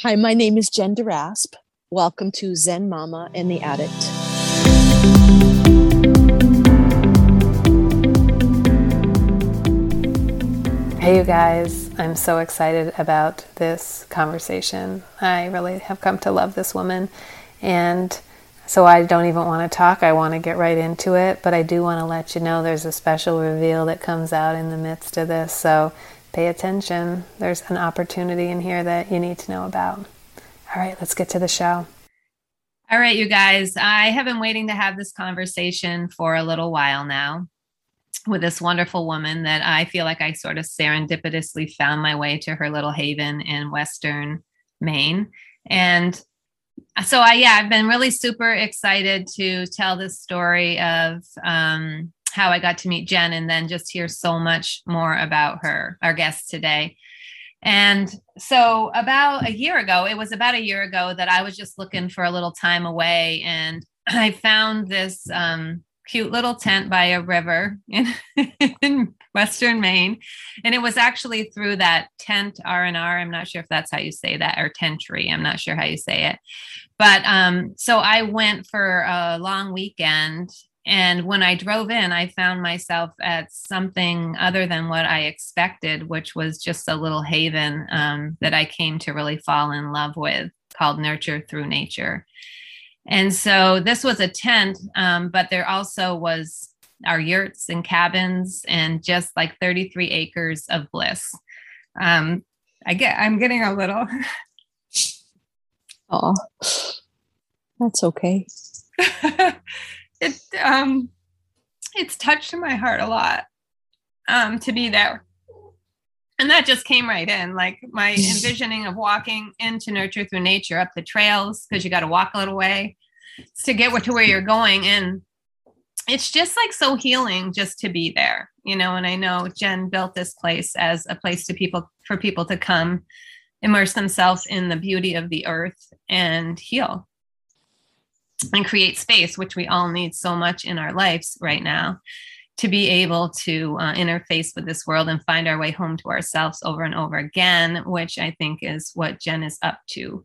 Hi, my name is Jen Deraspe. Welcome to Zen Mama and the Addict. Hey, you guys, I'm so excited about this conversation. I really have come to love this woman, and so I don't even want to talk. I want to get right into it, but I do want to let you know there's a special reveal that comes out in the midst of this. So pay attention. There's an opportunity in here that you need to know about. All right, let's get to the show. All right, you guys, I have been waiting to have this conversation for a little while now with this wonderful woman that I feel like I sort of serendipitously found my way to her little haven in Western Maine. And so I yeah, I've been really super excited to tell this story of um, how I got to meet Jen and then just hear so much more about her, our guest today. And so, about a year ago, it was about a year ago that I was just looking for a little time away, and I found this um, cute little tent by a river in, in Western Maine, and it was actually through that tent R and R. I'm not sure if that's how you say that, or tentry. I'm not sure how you say it, but um, so I went for a long weekend and when I drove in, I found myself at something other than what I expected, which was just a little haven um, that I came to really fall in love with called Nurture Through Nature. And so this was a tent, um, but there also was our yurts and cabins and just like 33 acres of bliss. Um, I get, I'm getting a little. Oh, that's okay. it um it's touched my heart a lot um to be there. And that just came right in like my envisioning of walking into nurture through nature up the trails because you got to walk a little way to get to where you're going. And it's just like so healing just to be there you know? And i know jen built this place as a place to people for people to come immerse themselves in the beauty of the earth and heal and create space, which we all need so much in our lives right now, to be able to uh, interface with this world and find our way home to ourselves over and over again, which I think is what Jen is up to.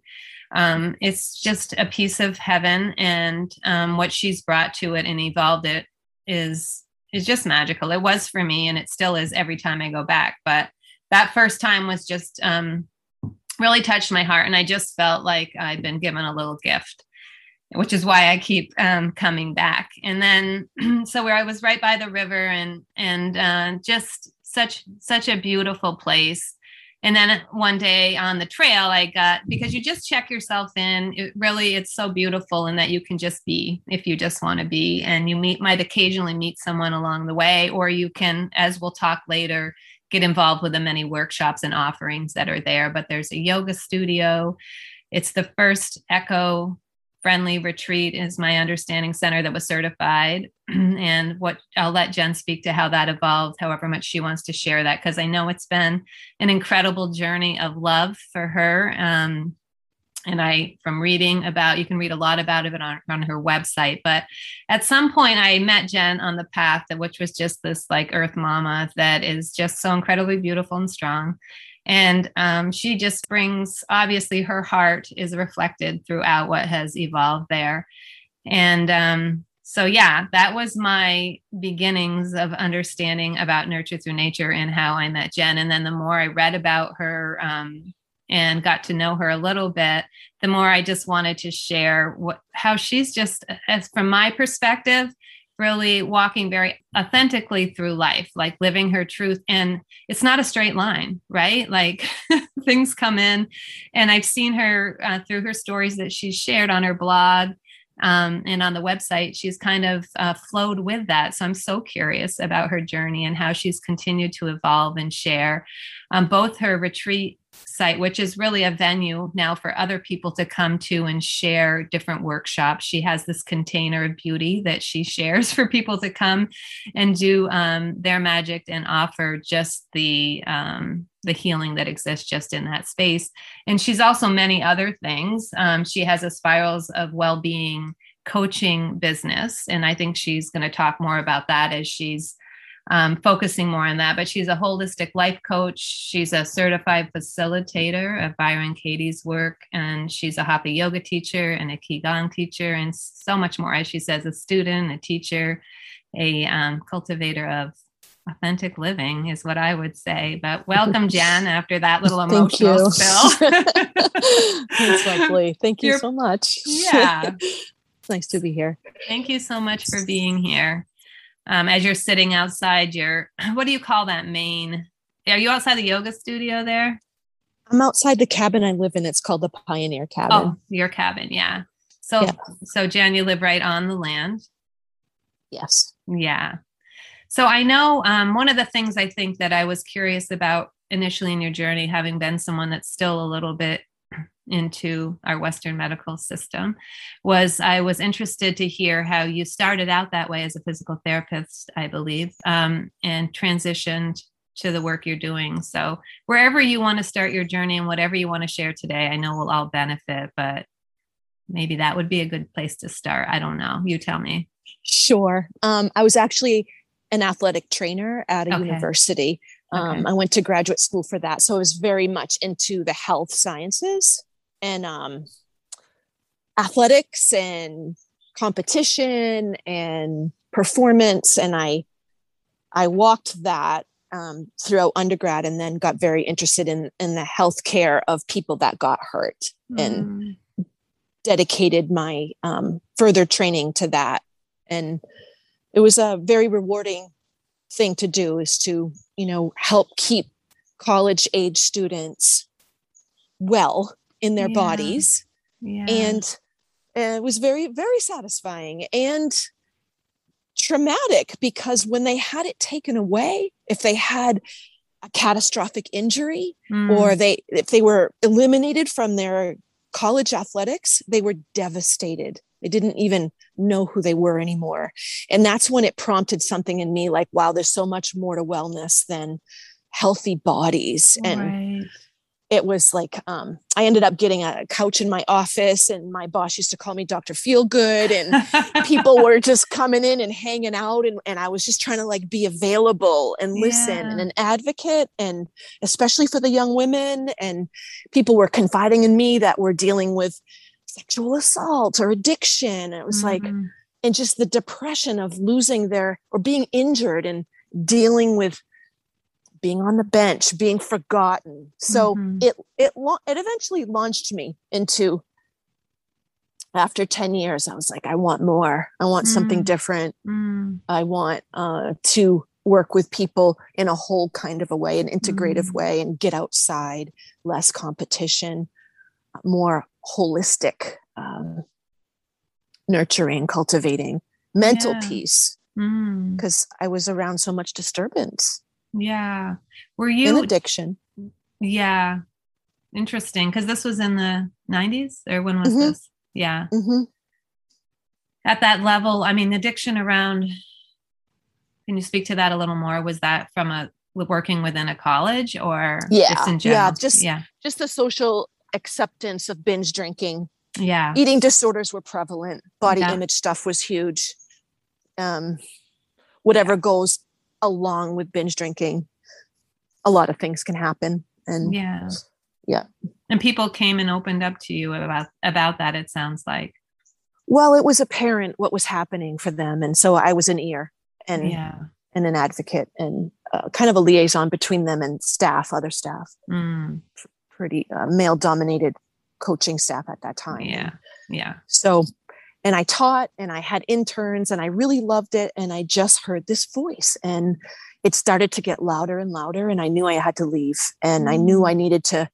Um, it's just a piece of heaven, and um, what she's brought to it and evolved it is is just magical. It was for me, and it still is every time I go back. But that first time was just um, really touched my heart, and I just felt like I'd been given a little gift which is why I keep um, coming back. And then, so where I was right by the river, and and uh, just such such a beautiful place. And then one day on the trail, I got because you just check yourself in. It really, it's so beautiful in that you can just be if you just want to be, and you meet might occasionally meet someone along the way, or you can, as we'll talk later, get involved with the many workshops and offerings that are there. But there's a yoga studio. It's the first eco friendly retreat is my understanding center that was certified. And what i'll let jen speak to how that evolved however much she wants to share that because i know it's been an incredible journey of love for her. Um, and i from reading about you can read a lot about it on, on her website but at some point i met jen on the path which was just this like earth mama that is just so incredibly beautiful and strong and um, she just brings, obviously, her heart is reflected throughout what has evolved there. And um, so, yeah, that was my beginnings of understanding about Nurture Through Nature and how I met Jen. And then the more I read about her um, and got to know her a little bit, the more I just wanted to share what how she's just, as from my perspective, really walking very authentically through life, like living her truth. And it's not a straight line, right? Like things come in. And I've seen her uh, through her stories that she's shared on her blog um, and on the website. She's kind of uh, flowed with that. So I'm so curious about her journey and how she's continued to evolve and share um, both her retreat site, which is really a venue now for other people to come to and share different workshops. She has this container of beauty that she shares for people to come and do um, their magic and offer just the um, the healing that exists just in that space. And she's also many other things. Um, she has a spirals of well being coaching business, and I think she's going to talk more about that as she's um, focusing more on that. But she's a holistic life coach. She's a certified facilitator of Byron Katie's work, and she's a Hatha yoga teacher and a Qigong teacher, and so much more. As she says, a student, a teacher, a um, cultivator of authentic living is what I would say. But welcome, Jen, after that little emotional spill. Thanks, Leslie. Thank you You're, so much. Yeah. it's nice to be here. Thank you so much for being here. Um, as you're sitting outside your, what do you call that main? Are you outside the yoga studio there? I'm outside the cabin I live in. It's called the Pioneer Cabin. Oh, your cabin. Yeah. So, yeah. so jan you live right on the land. Yes. Yeah. So I know um, one of the things I think that I was curious about initially in your journey, having been someone that's still a little bit into our Western medical system, was I was interested to hear how you started out that way as a physical therapist, I believe, um, and transitioned to the work you're doing. So wherever you want to start your journey and whatever you want to share today, I know we'll all benefit, but maybe that would be a good place to start. I don't know. You tell me. Sure. Um, I was actually an athletic trainer at a okay. university. Um, okay. I went to graduate school for that. So I was very much into the health sciences and um, athletics and competition and performance. And I, I walked that um, throughout undergrad and then got very interested in, in the healthcare of people that got hurt mm. and dedicated my um, further training to that. And it was a very rewarding thing to do is to you know help keep college age students well in their yeah. bodies yeah. and uh, it was very very satisfying and traumatic because when they had it taken away if they had a catastrophic injury mm. or they if they were eliminated from their college athletics they were devastated they didn't even know who they were anymore. And that's when it prompted something in me like, wow, there's so much more to wellness than healthy bodies. And right. It was like, um, I ended up getting a couch in my office, and my boss used to call me Dr. Feel Good. And people were just coming in and hanging out. And, and I was just trying to like be available and listen yeah. and an advocate, and especially for the young women. And people were confiding in me that were dealing with sexual assault or addiction. It was mm-hmm. like, and just the depression of losing their or being injured and dealing with being on the bench, being forgotten. So mm-hmm. it it it eventually launched me into after 10 years i was like i want more i want mm. something different mm. i want uh, to work with people in a whole kind of a way an integrative mm. way and get outside less competition more holistic um, nurturing cultivating mental yeah. peace because mm. i was around so much disturbance yeah were you in addiction yeah interesting because this was in the 90s or when was mm-hmm. this yeah mm-hmm. at that level i mean addiction around can you speak to that a little more was that from a working within a college or yeah just yeah just yeah just the social acceptance of binge drinking. Yeah. Eating disorders were prevalent. Body yeah. image stuff was huge. Um, whatever yeah. goes along with binge drinking, a lot of things can happen. And yeah. Yeah. And people came and opened up to you about about that, it sounds like. Well, it was apparent what was happening for them. And so I was an ear and yeah. and an advocate and uh, kind of a liaison between them and staff, other staff. Mm pretty uh, male dominated coaching staff at that time. Yeah. Yeah. So, and I taught and I had interns and I really loved it. And I just heard this voice and it started to get louder and louder. And I knew I had to leave and I knew I mm. needed to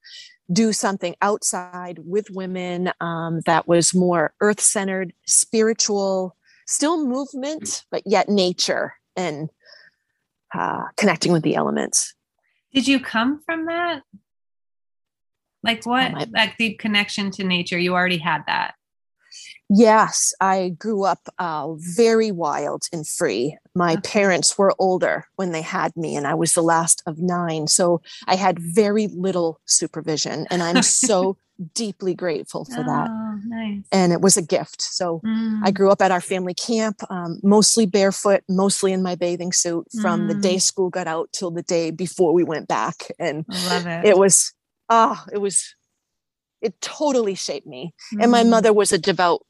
do something outside with women um, that was more earth centered, spiritual, still movement, but yet nature and uh, connecting with the elements. Did you come from that? Like what? Like deep connection to nature. You already had that. Yes, I grew up uh, very wild and free. My okay. parents were older when they had me, and I was the last of nine. So I had very little supervision, and I'm so deeply grateful for that. Oh, nice. and it was a gift. So Mm. I grew up at our family camp, um, mostly barefoot, mostly in my bathing suit from the Mm. day school got out till the day before we went back. And it. it was, ah, it was, it totally shaped me. And my Mm. mother was a devout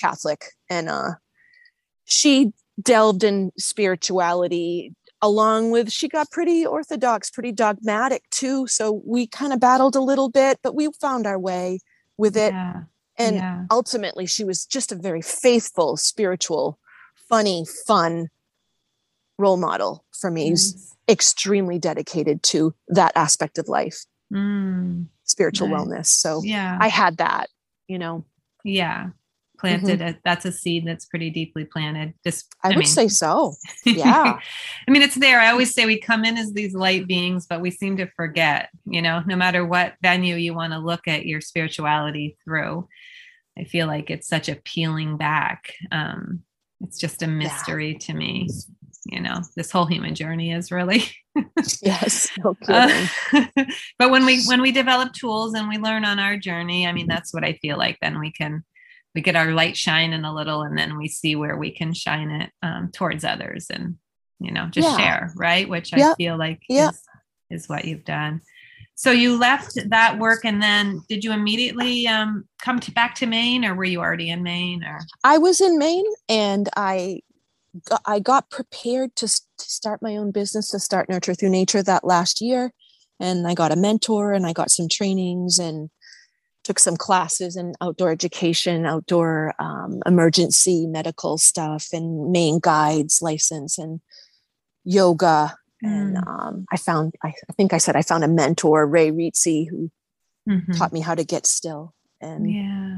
Catholic and uh, she delved in spirituality along with, she got pretty orthodox, pretty dogmatic too. So we kind of battled a little bit, but we found our way with it. Yeah. And yeah. ultimately she was just a very faithful spiritual funny fun role model for me extremely dedicated to that aspect of life Mm. spiritual Nice. wellness so Yeah. i had that you know yeah. Planted. a- that's a seed that's pretty deeply planted. Just i, would mean, say so yeah I mean, it's there. I always say we come in as these light beings, but we seem to forget, you know, no matter what venue you want to look at your spirituality through. I feel like it's such a peeling back. Um, it's just a mystery to me. You know, this whole human journey is really. yes no Uh, but when we when we develop tools and we learn on our journey, I mean, that's what I feel like. Then we can we get our light shining a little, and then we see where we can shine it um, towards others, and you know, just Yeah. share, right? Which I feel like Yeah. is is what you've done. So you left that work, and then did you immediately um, come to, back to Maine, or were you already in Maine? Or i was in maine and i got, i got prepared to, to start my own business to start nurture through nature that last year and i got a mentor and i got some trainings and took some classes in outdoor education outdoor um, emergency medical stuff and Maine guides license and yoga and Mm. um, i found I, I think i said i found a mentor ray Rizzi, who Mhm. taught me how to get still and yeah,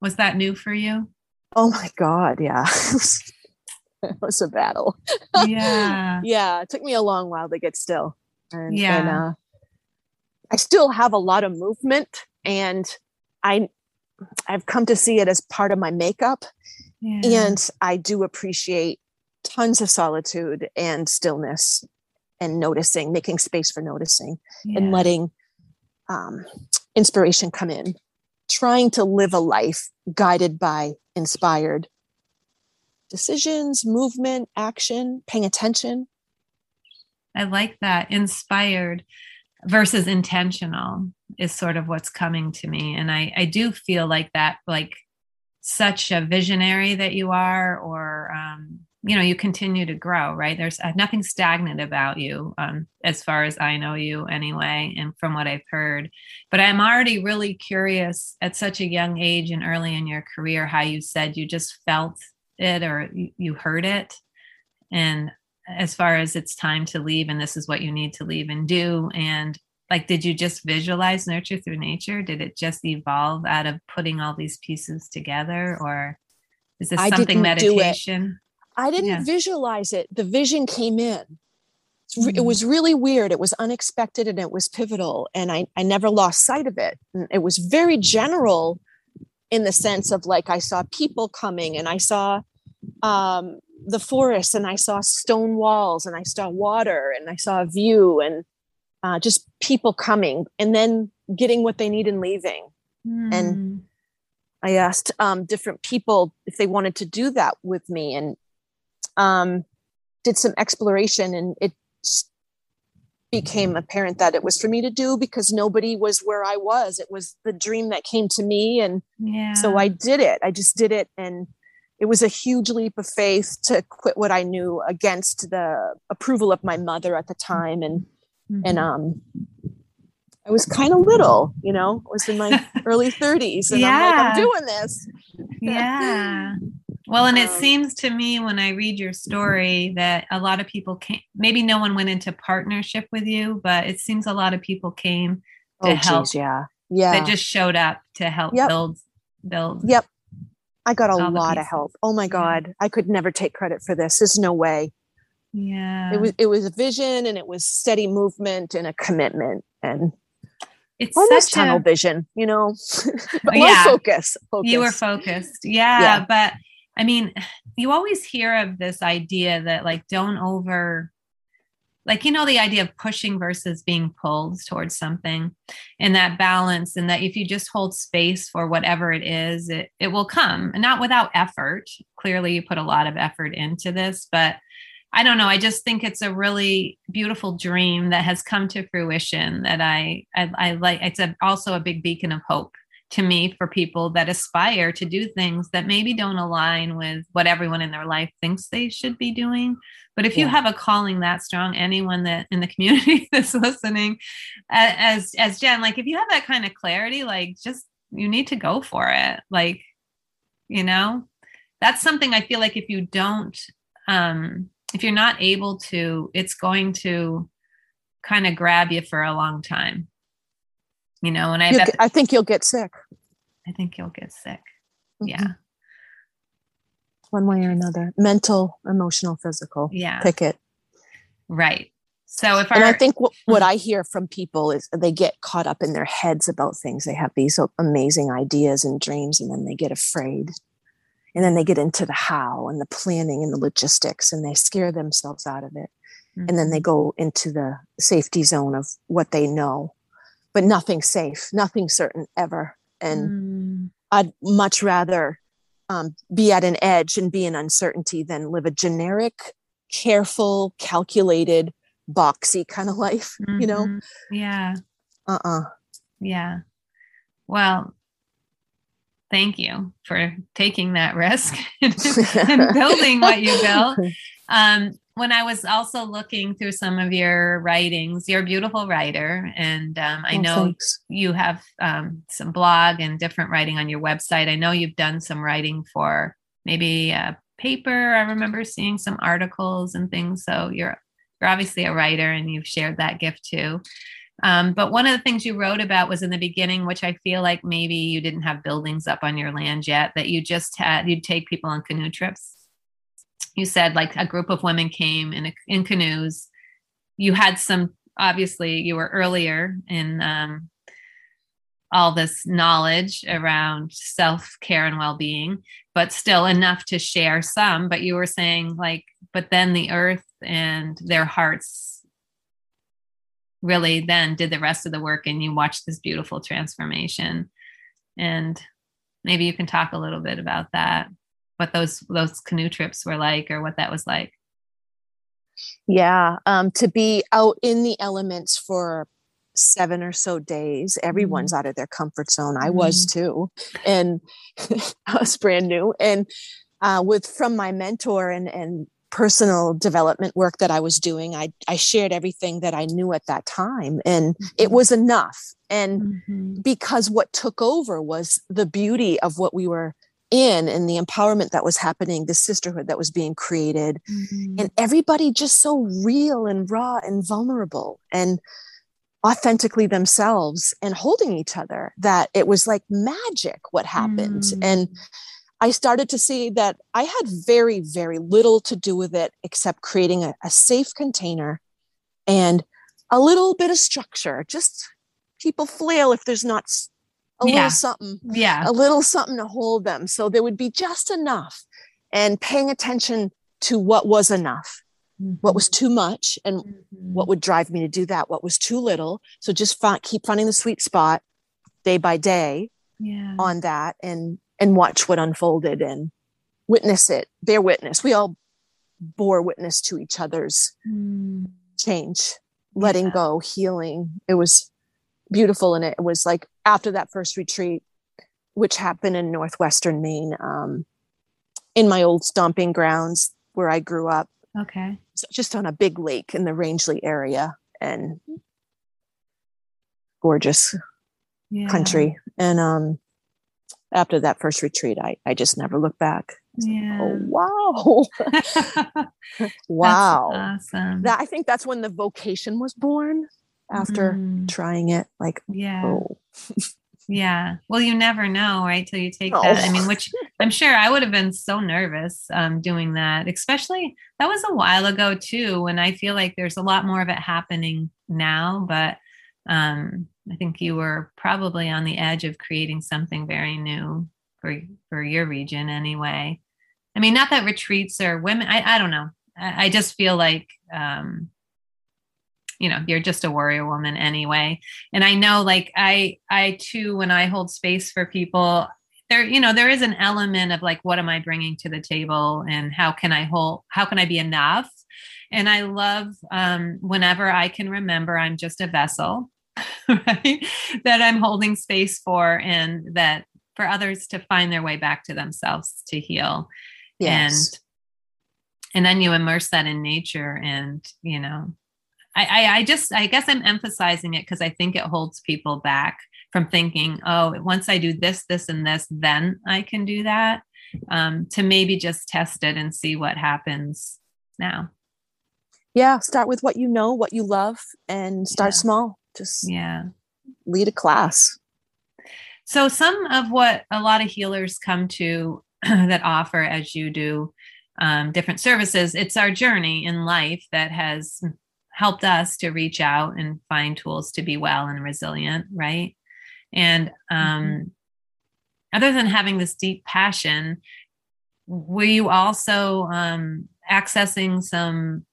was that new for you? oh my god yeah it was, a battle Yeah. yeah it took me a long while to get still and, and Yeah. uh, i still have a lot of movement and i i've come to see it as part of my makeup yeah. and i do appreciate tons of solitude and stillness and noticing making space for noticing and letting um, inspiration come in trying to live a life guided by inspired decisions movement action paying attention I like that. Inspired versus intentional is sort of what's coming to me. And I, I do feel like that, like such a visionary that you are, or, um, you know, you continue to grow, right? There's uh, nothing stagnant about you, um, as far as I know you anyway, and from what I've heard. But I'm already really curious at such a young age and early in your career how you said you just felt it or you, you heard it. And as far as it's time to leave and this is what you need to leave and do and like did you just visualize nurture through nature did it just evolve out of putting all these pieces together or is this I something didn't do it. meditation i didn't Yeah. visualize it the vision came in it Mhm. was really weird it was unexpected and it was pivotal and I, I never lost sight of it it was very general in the sense of like i saw people coming and i saw um, the forest and i saw stone walls and i saw water and i saw a view and uh, just people coming and then getting what they need and leaving And- Hmm. I asked um, different people if they wanted to do that with me and um, did some exploration. And it just became apparent that it was for me to do because nobody was where I was. It was the dream that came to me. And yeah so I did it. I just did it. And it was a huge leap of faith to quit what I knew against the approval of my mother at the time. And, and, Mhm. um, I was kind of little, you know, I was in my early 30s and I'm like, I'm doing this. yeah well and it Um, seems to me when i read your story that a lot of people came maybe no one went into partnership with you but it seems a lot of people came to Oh, help geez, yeah. Yeah. that just showed up to help Yep. build build Yep. I got a lot of help. Oh my God. I could never take credit for this. There's no way. Yeah It was it was a vision and it was steady movement and a commitment and it's almost such tunnel a, vision, you know. Oh, but Yeah. yeah. focus. Focus. you were focused yeah, Yeah. but i mean you always hear of this idea that like don't over like you know the idea of pushing versus being pulled towards something and that balance and that if you just hold space for whatever it is it, it will come not without effort clearly you put a lot of effort into this but i don't know i just think it's a really beautiful dream that has come to fruition that i i, I like it's a, also a big beacon of hope to me for people that aspire to do things that maybe don't align with what everyone in their life thinks they should be doing. But if yeah. you have a calling that strong, anyone that in the community that's listening, as as Jen, like if you have that kind of clarity, like just you need to go for it. Like, you know, that's something I feel like if you don't, um, if you're not able to, it's going to kind of grab you for a long time. You know and i bet i think you'll get sick. I think you'll get sick. Mm-hmm. yeah. One way or another. Mental emotional physical. Yeah. Pick it. Right. So if and our, i think what, what i hear from people is they get caught up in their heads about things. They have these amazing ideas and dreams and then they get afraid and then they get into the how and the planning and the logistics and they scare themselves out of it mm-hmm. and then they mm-hmm. go into the safety zone of what they know but nothing safe, nothing certain ever. And mm. I'd much rather um, be at an edge and be in uncertainty than live a generic, careful, calculated, boxy kind of life, mm-hmm. you know? Mm-hmm. Yeah. Uh uh-uh. uh Yeah. Well, thank you for taking that risk and building what you built. Um, when I was also looking through some of your writings, you're a beautiful writer, and um, I oh, know thanks. you have um, some blog and different writing on your website. I know you've done some writing for maybe a paper. I remember seeing some articles and things. So you're you're obviously a writer, and you've shared that gift too. Um, but one of the things you wrote about was in the beginning, which I feel like maybe you didn't have buildings up on your land yet, that you just had you'd take people on canoe trips you said like a group of women came in in canoes. You had some obviously you were earlier in um, all this knowledge around self care and well being, but still enough to share some. But you were saying like, but then the earth and their hearts really then did the rest of the work, and you watched this beautiful transformation. And maybe you can talk a little bit about that what those those canoe trips were like or what that was like yeah um, to be out in the elements for seven or so days everyone's mm. out of their comfort zone i was mm-hmm. too and i was brand new and uh, with from my mentor and and personal development work that i was doing i i shared everything that i knew at that time and mm-hmm. it was enough and mm-hmm. because what took over was the beauty of what we were in and the empowerment that was happening, the sisterhood that was being created, mm-hmm. and everybody just so real and raw and vulnerable and authentically themselves and holding each other that it was like magic what happened. And I started to see that I had very, very little to do with it except creating a, a safe container and a little bit of structure. Just people flail if there's not a yeah. little something, yeah, a little something to hold them. So there would be just enough and paying attention to what was enough, mm-hmm. what was too much, and mm-hmm. what would drive me to do that, what was too little. So just find, keep finding the sweet spot day by day yeah. on that and and watch what unfolded and witness it, bear witness. We all bore witness to each other's mm. change, letting yeah. go, healing. It was beautiful and it was like after that first retreat which happened in northwestern maine um, in my old stomping grounds where i grew up okay so just on a big lake in the rangeley area and gorgeous yeah. country and um after that first retreat i i just never looked back yeah. Oh, wow. wow. awesome. That, I think that's when the vocation was born after mm. trying it like yeah oh. yeah well you never know right till you take oh. that i mean which i'm sure i would have been so nervous um, doing that especially that was a while ago too when i feel like there's a lot more of it happening now but um, i think you were probably on the edge of creating something very new for for your region anyway. I mean not that retreats are women i, I don't know. I, I just feel like um, you know you're just a warrior woman anyway. And i know like i i too when i hold space for people there you know there is an element of like what am i bringing to the table and how can i hold how can i be enough? And i love um whenever i can remember i'm just a vessel right that i'm holding space for and that for others to find their way back to themselves to heal yes. and and then you immerse that in nature and you know I, I, I just I guess I'm emphasizing it because I think it holds people back from thinking, oh, once I do this, this, and this, then I can do that. Um, to maybe just test it and see what happens now. Yeah, start with what you know, what you love, and start yeah. small. Just yeah, lead a class. So some of what a lot of healers come to that offer, as you do, um, different services, it's our journey in life that has helped us to reach out and find tools to be well and resilient, right? And um, mm-hmm. other than having this deep passion, were you also um, accessing some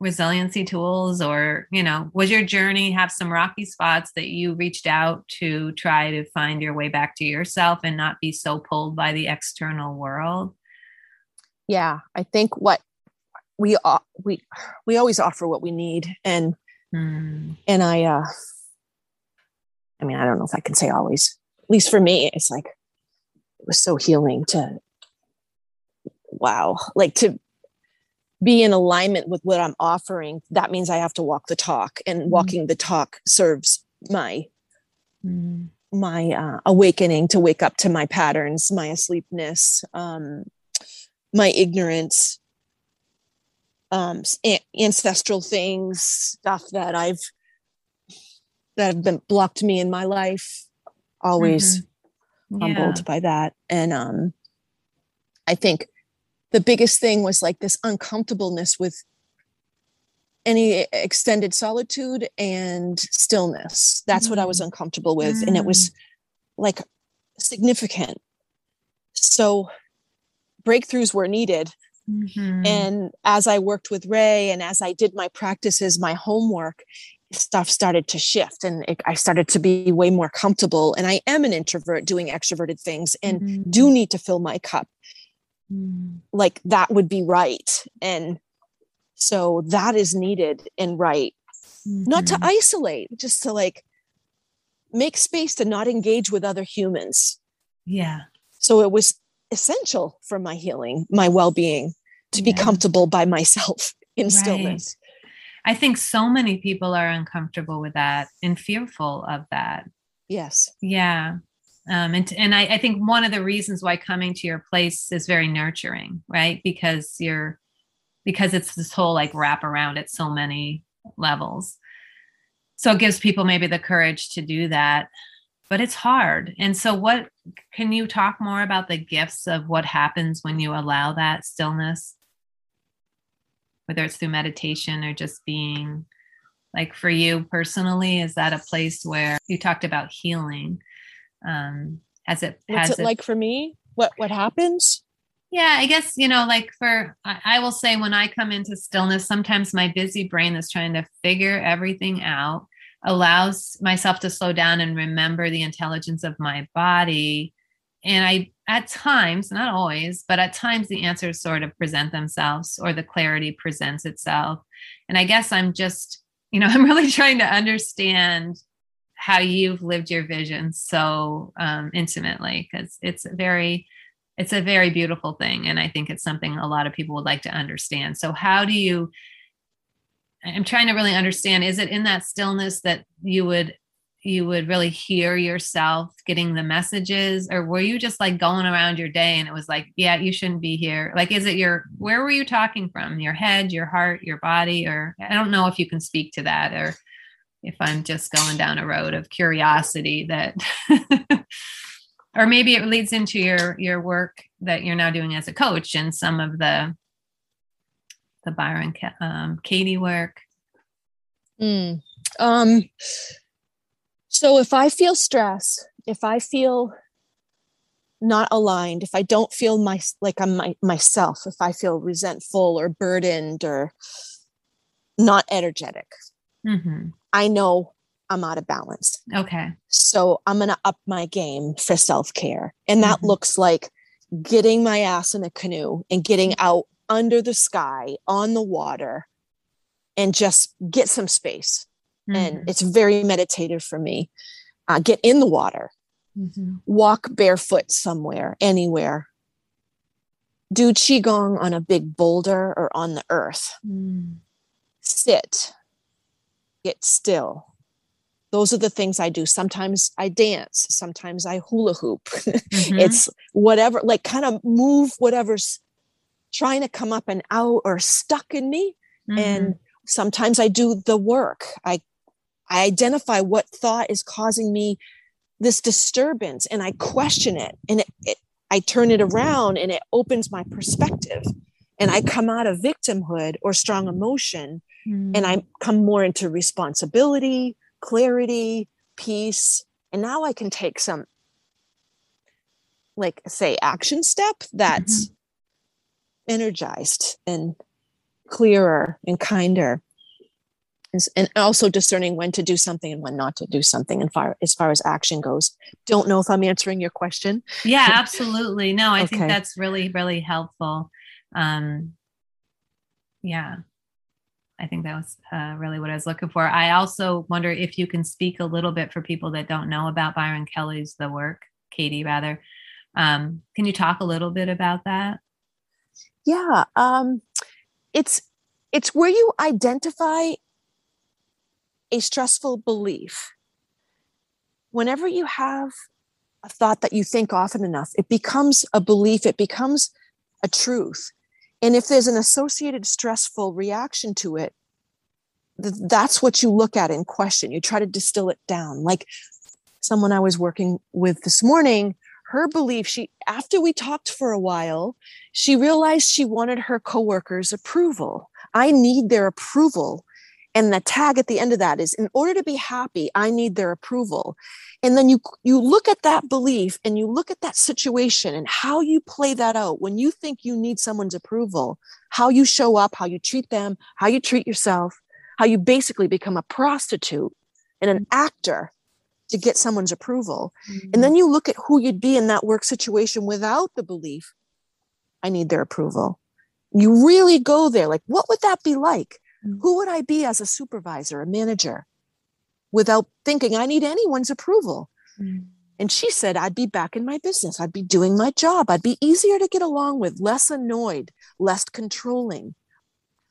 resiliency tools or you know was your journey have some rocky spots that you reached out to try to find your way back to yourself and not be so pulled by the external world yeah i think what we we we always offer what we need and mm. and i uh i mean i don't know if i can say always at least for me it's like it was so healing to wow like to be in alignment with what i'm offering that means i have to walk the talk and mm. walking the talk serves my mm. my uh, awakening to wake up to my patterns my asleepness um my ignorance um, ancestral things, stuff that I've that have been blocked me in my life. Always mm-hmm. yeah. humbled by that, and um, I think the biggest thing was like this uncomfortableness with any extended solitude and stillness. That's mm-hmm. what I was mm-hmm. uncomfortable with, mm-hmm. and it was mm. like significant. So breakthroughs were needed Mm-hmm. And as I worked with Ray and as I did my practices, my homework, stuff started to shift and it, I started to be way more comfortable. And I am an introvert doing extroverted things and mm-hmm. do need to fill my cup. Mm-hmm. Like that would be right. And so that is needed and right. Not to mm-hmm. isolate, just to like make space to not engage with other humans. Yeah. So it was essential for my healing, my well being to be comfortable by myself in right. stillness. I think so many people are uncomfortable with that and fearful of that. Yes. Yeah. Um, and and I, I think one of the reasons why coming to your place is very nurturing, right? Because you're because it's this whole like wrap around at so many levels. So it gives people maybe the courage to do that but it's hard. And so, what can you talk more about the gifts of what happens when you allow that stillness, whether it's through meditation or just being like for you personally? Is that a place where you talked about healing? Um, has it? What's it, it like for me? What what happens? Yeah, I guess, you know, like for, I, I will say when I come into stillness, sometimes my busy brain is trying to figure everything out allows myself to slow down and remember the intelligence of my body and i at times not always but at times the answers sort of present themselves or the clarity presents itself and i guess i'm just you know i'm really trying to understand how you've lived your vision so um, intimately because it's very it's a very beautiful thing and i think it's something a lot of people would like to understand. So how do you I'm trying to really understand is it in that stillness that you would you would really hear yourself getting the messages or were you just like going around your day and it was like yeah you shouldn't be here like is it your where were you talking from your head your heart your body or I don't know if you can speak to that or if I'm just going down a road of curiosity that or maybe it leads into your your work that you're now doing as a coach and some of the the Byron um, Katie work? Mm. Um, so if I feel stress, if I feel not aligned, if I don't feel my like I'm my, myself, if I feel resentful or burdened or not energetic. Mm-hmm. I know I'm out of balance. Okay. So I'm going to up my game for self care. And that Mhm. looks like getting my ass in a canoe and getting out under the sky on the water and just get some space. And Mhm. it's very meditative for me. Uh, get in the water, Mhm. walk barefoot somewhere, anywhere. Do Qigong on a big boulder or on the earth. Mm. Sit, get still. Those are the things I do. Sometimes I dance, sometimes I hula hoop. Mhm. it's whatever, like kind of move whatever's trying to come up and out or stuck in me. Mhm. And sometimes I do the work. I I identify what thought is causing me this disturbance and I question it and it, it I turn it around and it opens my perspective. And I mm-hmm. come out of victimhood or strong mm-hmm. emotion Mm. and mm-hmm. I come more into responsibility, clarity, peace. And now I can take some, like, say, action step that's energized and clearer and kinder. And, also discerning when to do something and when not to do something and far, as far as action goes. Don't know if I'm answering your question. yeah absolutely no i think that's really really helpful um yeah i think that was uh, really what i was looking for i also wonder if you can speak a little bit for people that don't know about byron kelly's the work katie rather um can you talk a little bit about that Yeah, um, it's it's where you identify a stressful belief. Whenever you have a thought that you think often enough, it becomes a belief. It becomes a truth. And if there's an associated stressful reaction to it, th- that's what you look at in question. You try to distill it down. Like someone I was working with this morning, her belief, she after we talked for a while, she realized she wanted her coworkers' approval. I need their approval. And the tag at the end of that is in order to be happy, I need their approval. And then you you look at that belief and you look at that situation and how you play that out when you think you need someone's approval, how you show up, how you treat them, how you treat yourself, how you basically become a prostitute and an mm. actor to get someone's approval. And mm. then you look at who you'd be in that work situation without the belief, I need their approval. You really go there. Like, what would that be like? Mm. Who would I be as a supervisor, a manager, without thinking I need anyone's approval? Mm. And she said, I'd be back in my business. I'd be doing my job. I'd be easier to get along with, less annoyed, less controlling.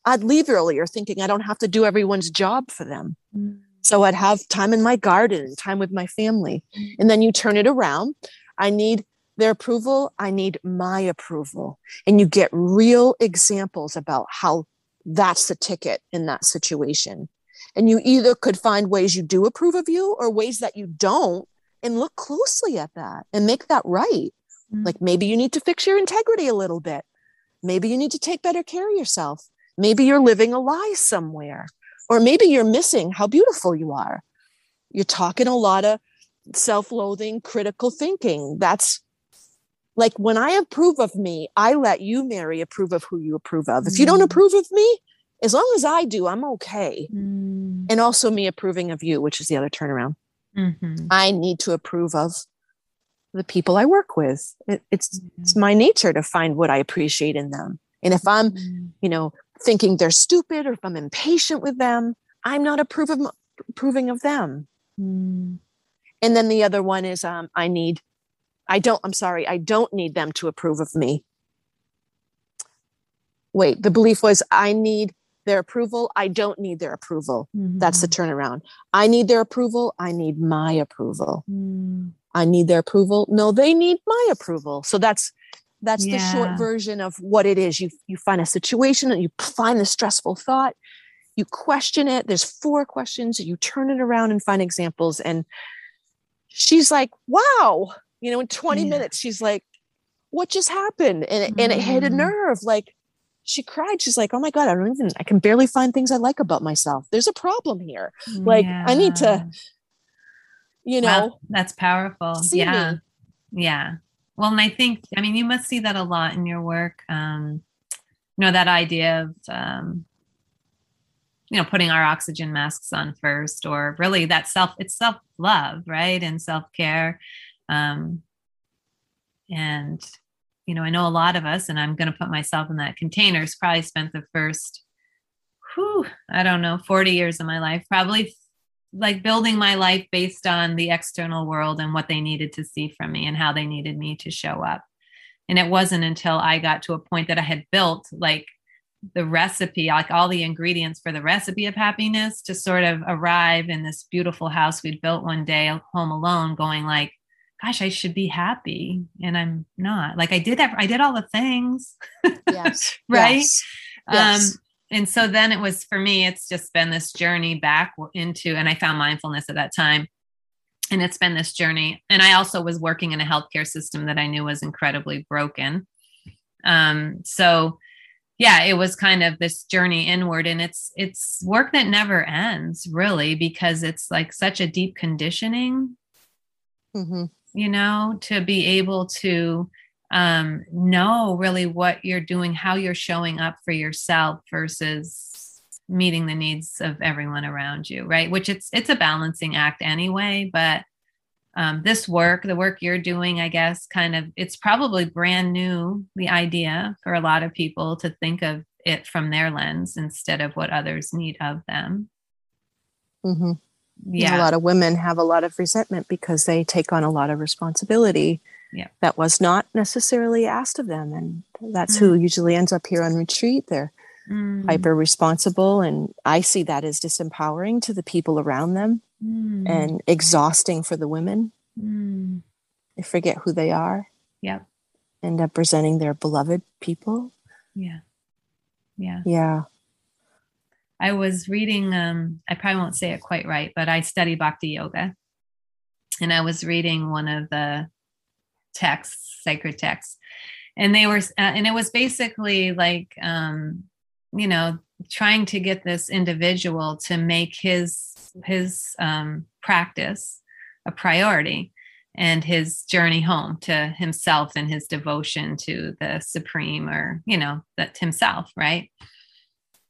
I'd leave earlier thinking I don't have to do everyone's job for them. Mm. So I'd have time in my garden, time with my family. And then you turn it around. I need their approval. I need my approval. And you get real examples about how that's the ticket in that situation. And you either could find ways you do approve of you or ways that you don't and look closely at that and make that right. Mm. Like maybe you need to fix your integrity a little bit. Maybe you need to take better care of yourself. Maybe you're living a lie somewhere, or maybe you're missing how beautiful you are. You're talking a lot of self loathing, critical thinking. That's like when I approve of me, I let you, Mary, approve of who you approve of. If you don't Mm. approve of me, as long as I do, I'm okay. Mm. And also me approving of you, which is the other turnaround. Mhm. I need to approve of the people I work with. It, it's it's my nature to find what I appreciate in them. And if I'm, Mm. you know, thinking they're stupid or if I'm impatient with them, I'm not approving approving of them. Mm. And then the other one is um, I need, I don't, I'm sorry, I don't need them to approve of me. Wait, the belief was I need their approval. I don't need their approval. That's the turnaround. I need their approval. I need my approval. Mm. I need their approval. No, they need my approval. So that's that's the short version of what it is. You you find a situation and you find the stressful thought, you question it. There's four questions, you turn it around and find examples. And she's like, wow, you know, in 20 Yeah. minutes, she's like, what just happened? And it, and it hit a Mm. nerve. Like she cried. She's like, oh my God, I don't even, I can barely find things I like about myself. There's a problem here. Like, I need to, You know, Wow, that's powerful. yeah. me. Yeah. Well, and I think, I mean, you must see that a lot in your work. Um, you know, that idea of, um, you know putting our oxygen masks on first or really that self it's self love right and self care um and you know i know a lot of us and i'm going to put myself in that containers probably spent the first whew, i don't know 40 years of my life probably like building my life based on the external world and what they needed to see from me and how they needed me to show up. And it wasn't until i got to a point that i had built like the recipe, like all the ingredients for the recipe of happiness to sort of arrive in this beautiful house we'd built one day home alone, going like, gosh, I should be happy. And I'm not. Like I did that, I did all the things. Yes. right. Yes. Um, yes. and so then it was for me, it's just been this journey back into, and I found mindfulness at that time. And it's been this journey. And I also was working in a healthcare system that I knew was incredibly broken. Um, so yeah it was kind of this journey inward and it's it's work that never ends really because it's like such a deep conditioning mm-hmm. You know to be able to um, know really what you're doing how you're showing up for yourself versus meeting the needs of everyone around you right which it's it's a balancing act anyway but um, this work, the work you're doing, I guess, kind of, it's probably brand new, the idea for a lot of people to think of it from their lens instead of what others need of them. Mm-hmm. Yeah. A lot of women have a lot of resentment because they take on a lot of responsibility yeah. that was not necessarily asked of them. And that's mm. who usually ends up here on retreat. They're mm. hyper responsible. And I see that as disempowering to the people around them mm. and exhausting for the women. Mm. They forget who they are. Yep. End up presenting their beloved people. Yeah. Yeah. Yeah. I was reading, um, I probably won't say it quite right, but I study bhakti yoga. And I was reading one of the texts, sacred texts. And they were, uh, and it was basically like, um, you know, trying to get this individual to make his his um, practice a priority and his journey home to himself and his devotion to the supreme or you know that himself right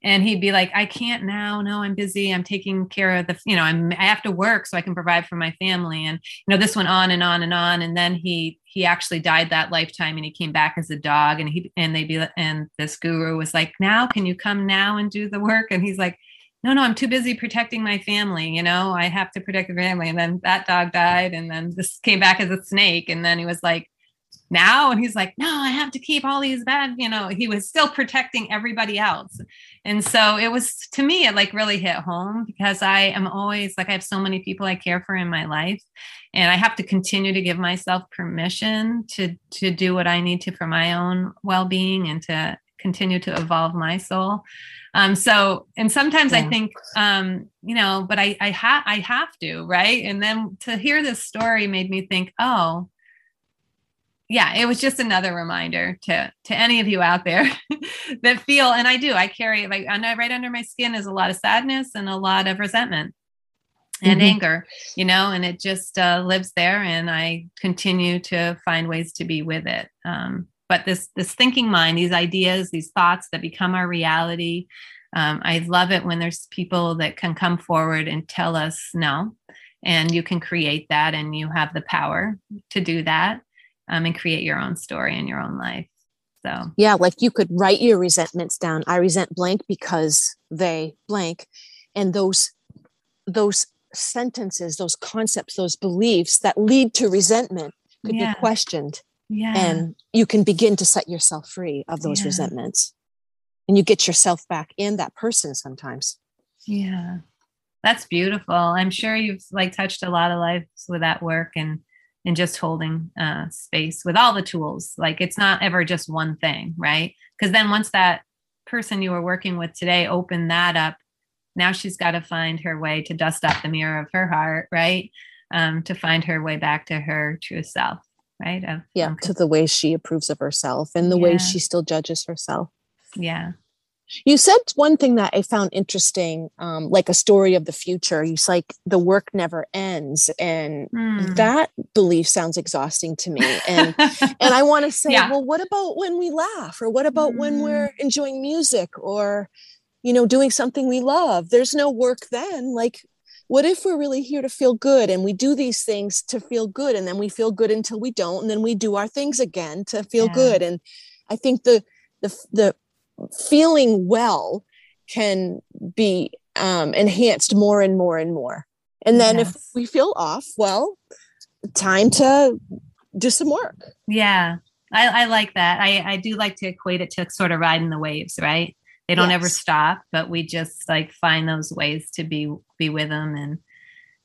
and he'd be like i can't now no i'm busy i'm taking care of the you know i'm i have to work so i can provide for my family and you know this went on and on and on and then he he actually died that lifetime and he came back as a dog and he and they'd be and this guru was like now can you come now and do the work and he's like no, no, I'm too busy protecting my family. You know, I have to protect the family. And then that dog died. And then this came back as a snake. And then he was like, now. And he's like, no, I have to keep all these bad, you know, he was still protecting everybody else. And so it was to me, it like really hit home because I am always like, I have so many people I care for in my life. And I have to continue to give myself permission to to do what I need to for my own well-being and to continue to evolve my soul. Um, so, and sometimes yeah. I think, um, you know, but I, I have, I have to, right. And then to hear this story made me think, oh, yeah, it was just another reminder to to any of you out there that feel, and I do, I carry like I know right under my skin is a lot of sadness and a lot of resentment and mm-hmm. anger, you know, and it just uh, lives there, and I continue to find ways to be with it. Um, but this this thinking mind these ideas these thoughts that become our reality um, i love it when there's people that can come forward and tell us no and you can create that and you have the power to do that um, and create your own story in your own life so yeah like you could write your resentments down i resent blank because they blank and those those sentences those concepts those beliefs that lead to resentment could yeah. be questioned yeah. And you can begin to set yourself free of those yeah. resentments. And you get yourself back in that person sometimes. Yeah. That's beautiful. I'm sure you've like touched a lot of lives with that work and and just holding uh, space with all the tools. Like it's not ever just one thing, right? Because then once that person you were working with today opened that up, now she's got to find her way to dust up the mirror of her heart, right? Um, to find her way back to her true self right? Of, yeah, to the way she approves of herself and the yeah. way she still judges herself. Yeah. You said one thing that I found interesting, um, like a story of the future. You like the work never ends, and mm. that belief sounds exhausting to me. And and I want to say, yeah. well, what about when we laugh, or what about mm. when we're enjoying music, or you know doing something we love there's no work then like what if we're really here to feel good and we do these things to feel good and then we feel good until we don't and then we do our things again to feel yeah. good and i think the the the feeling well can be um, enhanced more and more and more. And then yes. if we feel off well time to do some work. Yeah. I, I like that. I, I do like to equate it to sort of riding the waves right? They don't yes. ever stop but we just like find those ways to be be with them and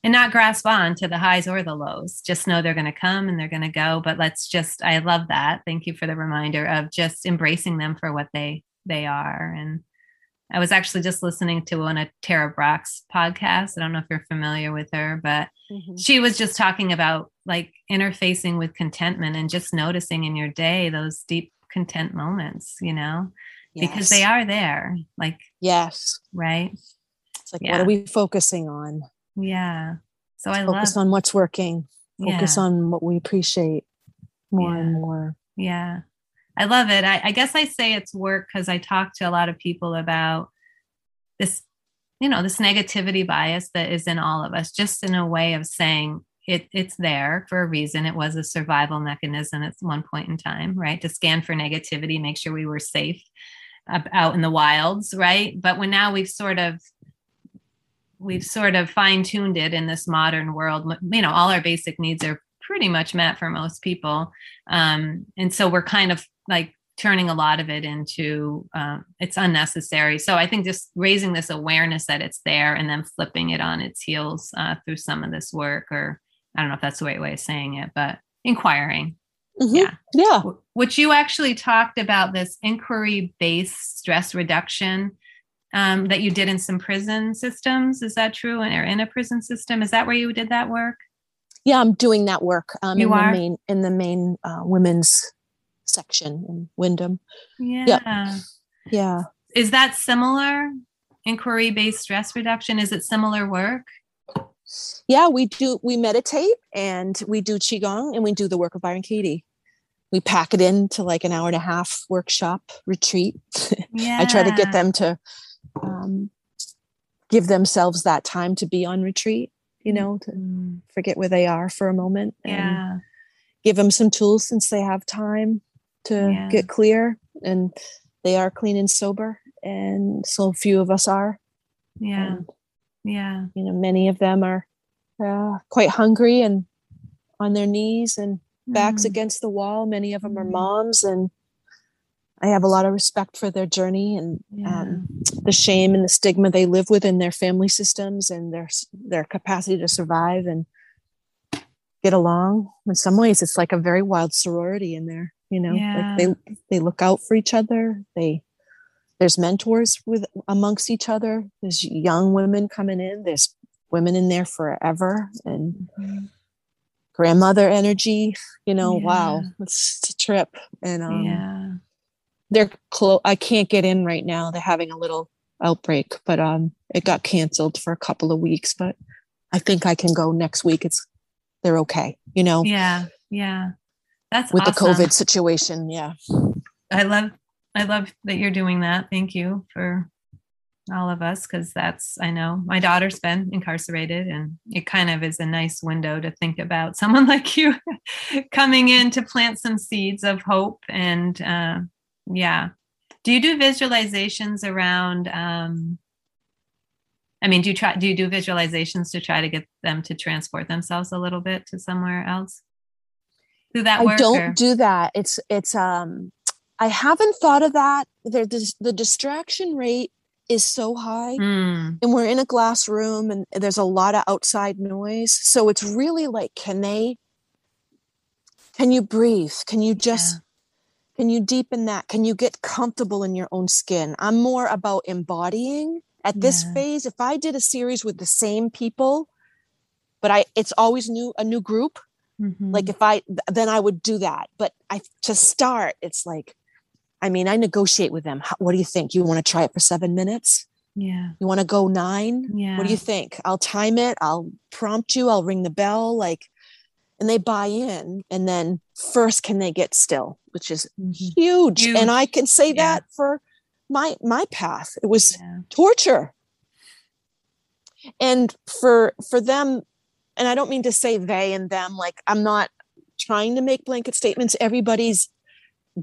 and not grasp on to the highs or the lows. Just know they're going to come and they're going to go but let's just i love that. Thank you for the reminder of just embracing them for what they they are and i was actually just listening to one of tara brach's podcasts i don't know if you're familiar with her but mm-hmm. she was just talking about like interfacing with contentment and just noticing in your day those deep content moments you know yes. because they are there. Like, yes. Right. It's like, yeah. what are we focusing on? Yeah. So I focus love, on what's working, focus yeah. on what we appreciate more yeah. and more. Yeah. I love it. I, I guess I say it's work because I talk to a lot of people about this, you know, this negativity bias that is in all of us, just in a way of saying, it, it's there for a reason. It was a survival mechanism at one point in time, right? To scan for negativity, make sure we were safe out in the wilds, right? But when now we've sort of we've sort of fine-tuned it in this modern world, you know, all our basic needs are pretty much met for most people. Um, and so we're kind of like turning a lot of it into um, it's unnecessary. So I think just raising this awareness that it's there and then flipping it on its heels uh, through some of this work, or I don't know if that's the right way of saying it, but inquiring Mm-hmm. Yeah. Yeah. Which you actually talked about this inquiry based stress reduction um, that you did in some prison systems. Is that true? Or in a prison system? Is that where you did that work? Yeah, I'm doing that work um, you in are? the Maine in the Maine uh, women's section in Windham. Yeah. Yep. Yeah. Is that similar? Inquiry based stress reduction? Is it similar work? yeah, we do. We meditate and we do qigong and we do the work of Byron Katie. We pack it into like an hour and a half workshop retreat. Yeah. I try to get them to um, give themselves that time to be on retreat. You know, to mm. forget where they are for a moment. Yeah. give them some tools since they have time to yeah. get clear and they are clean and sober and so few of us are yeah and, yeah you know many of them are uh, quite hungry and on their knees and backs mm. against the wall. Many of them are mm. moms, and I have a lot of respect for their journey and yeah. um, the shame and the stigma they live with in their family systems and their their capacity to survive and get along. In some ways, it's like a very wild sorority in there. You know, yeah. like they they look out for each other. They there's mentors with amongst each other. There's young women coming in. There's women in there forever and mm-hmm. grandmother energy you know yeah. wow it's, a trip and um yeah they're close i can't get in right now they're having a little outbreak but um it got canceled for a couple of weeks but i think i can go next week it's they're okay you know yeah yeah that's with awesome. the covid situation yeah. I love i love that you're doing that. Thank you for all of us because that's i know my daughter's been incarcerated and it kind of is a nice window to think about someone like you coming in to plant some seeds of hope and uh, yeah. Do you do visualizations around um, i mean do you try do you do visualizations to try to get them to transport themselves a little bit to somewhere else that i don't or? do that it's it's um i haven't thought of that there the distraction rate is so high mm. and we're in a glass room and there's a lot of outside noise so it's really like can they can you breathe can you just yeah. can you deepen that can you get comfortable in your own skin i'm more about embodying at this yeah. phase if i did a series with the same people but i it's always new a new group mm-hmm. like if i then i would do that but i to start it's like I mean, I negotiate with them. what do you think? You want to try it for seven minutes? Yeah. You want to go nine? Yeah. What do you think? I'll time it. I'll prompt you. I'll ring the bell. Like, and they buy in. And then first, can they get still, which is mm-hmm. huge. huge. And I can say yeah. that for my my path. It was Yeah. torture. And for for them, and I don't mean to say they and them, like I'm not trying to make blanket statements. Everybody's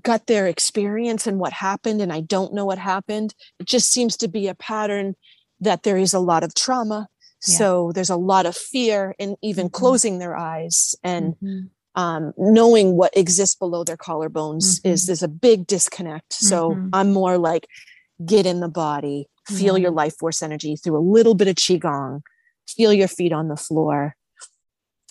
got their experience and what happened, and I don't know what happened. It just seems to be a pattern that there is a lot of trauma. Yeah. So there's a lot of fear in even Mhm. closing their eyes and Mhm. um, knowing what exists below their collarbones is Mhm. there's a big disconnect. So Mhm. I'm more like get in the body, feel your life force energy through a little bit of qigong, feel your feet on the floor.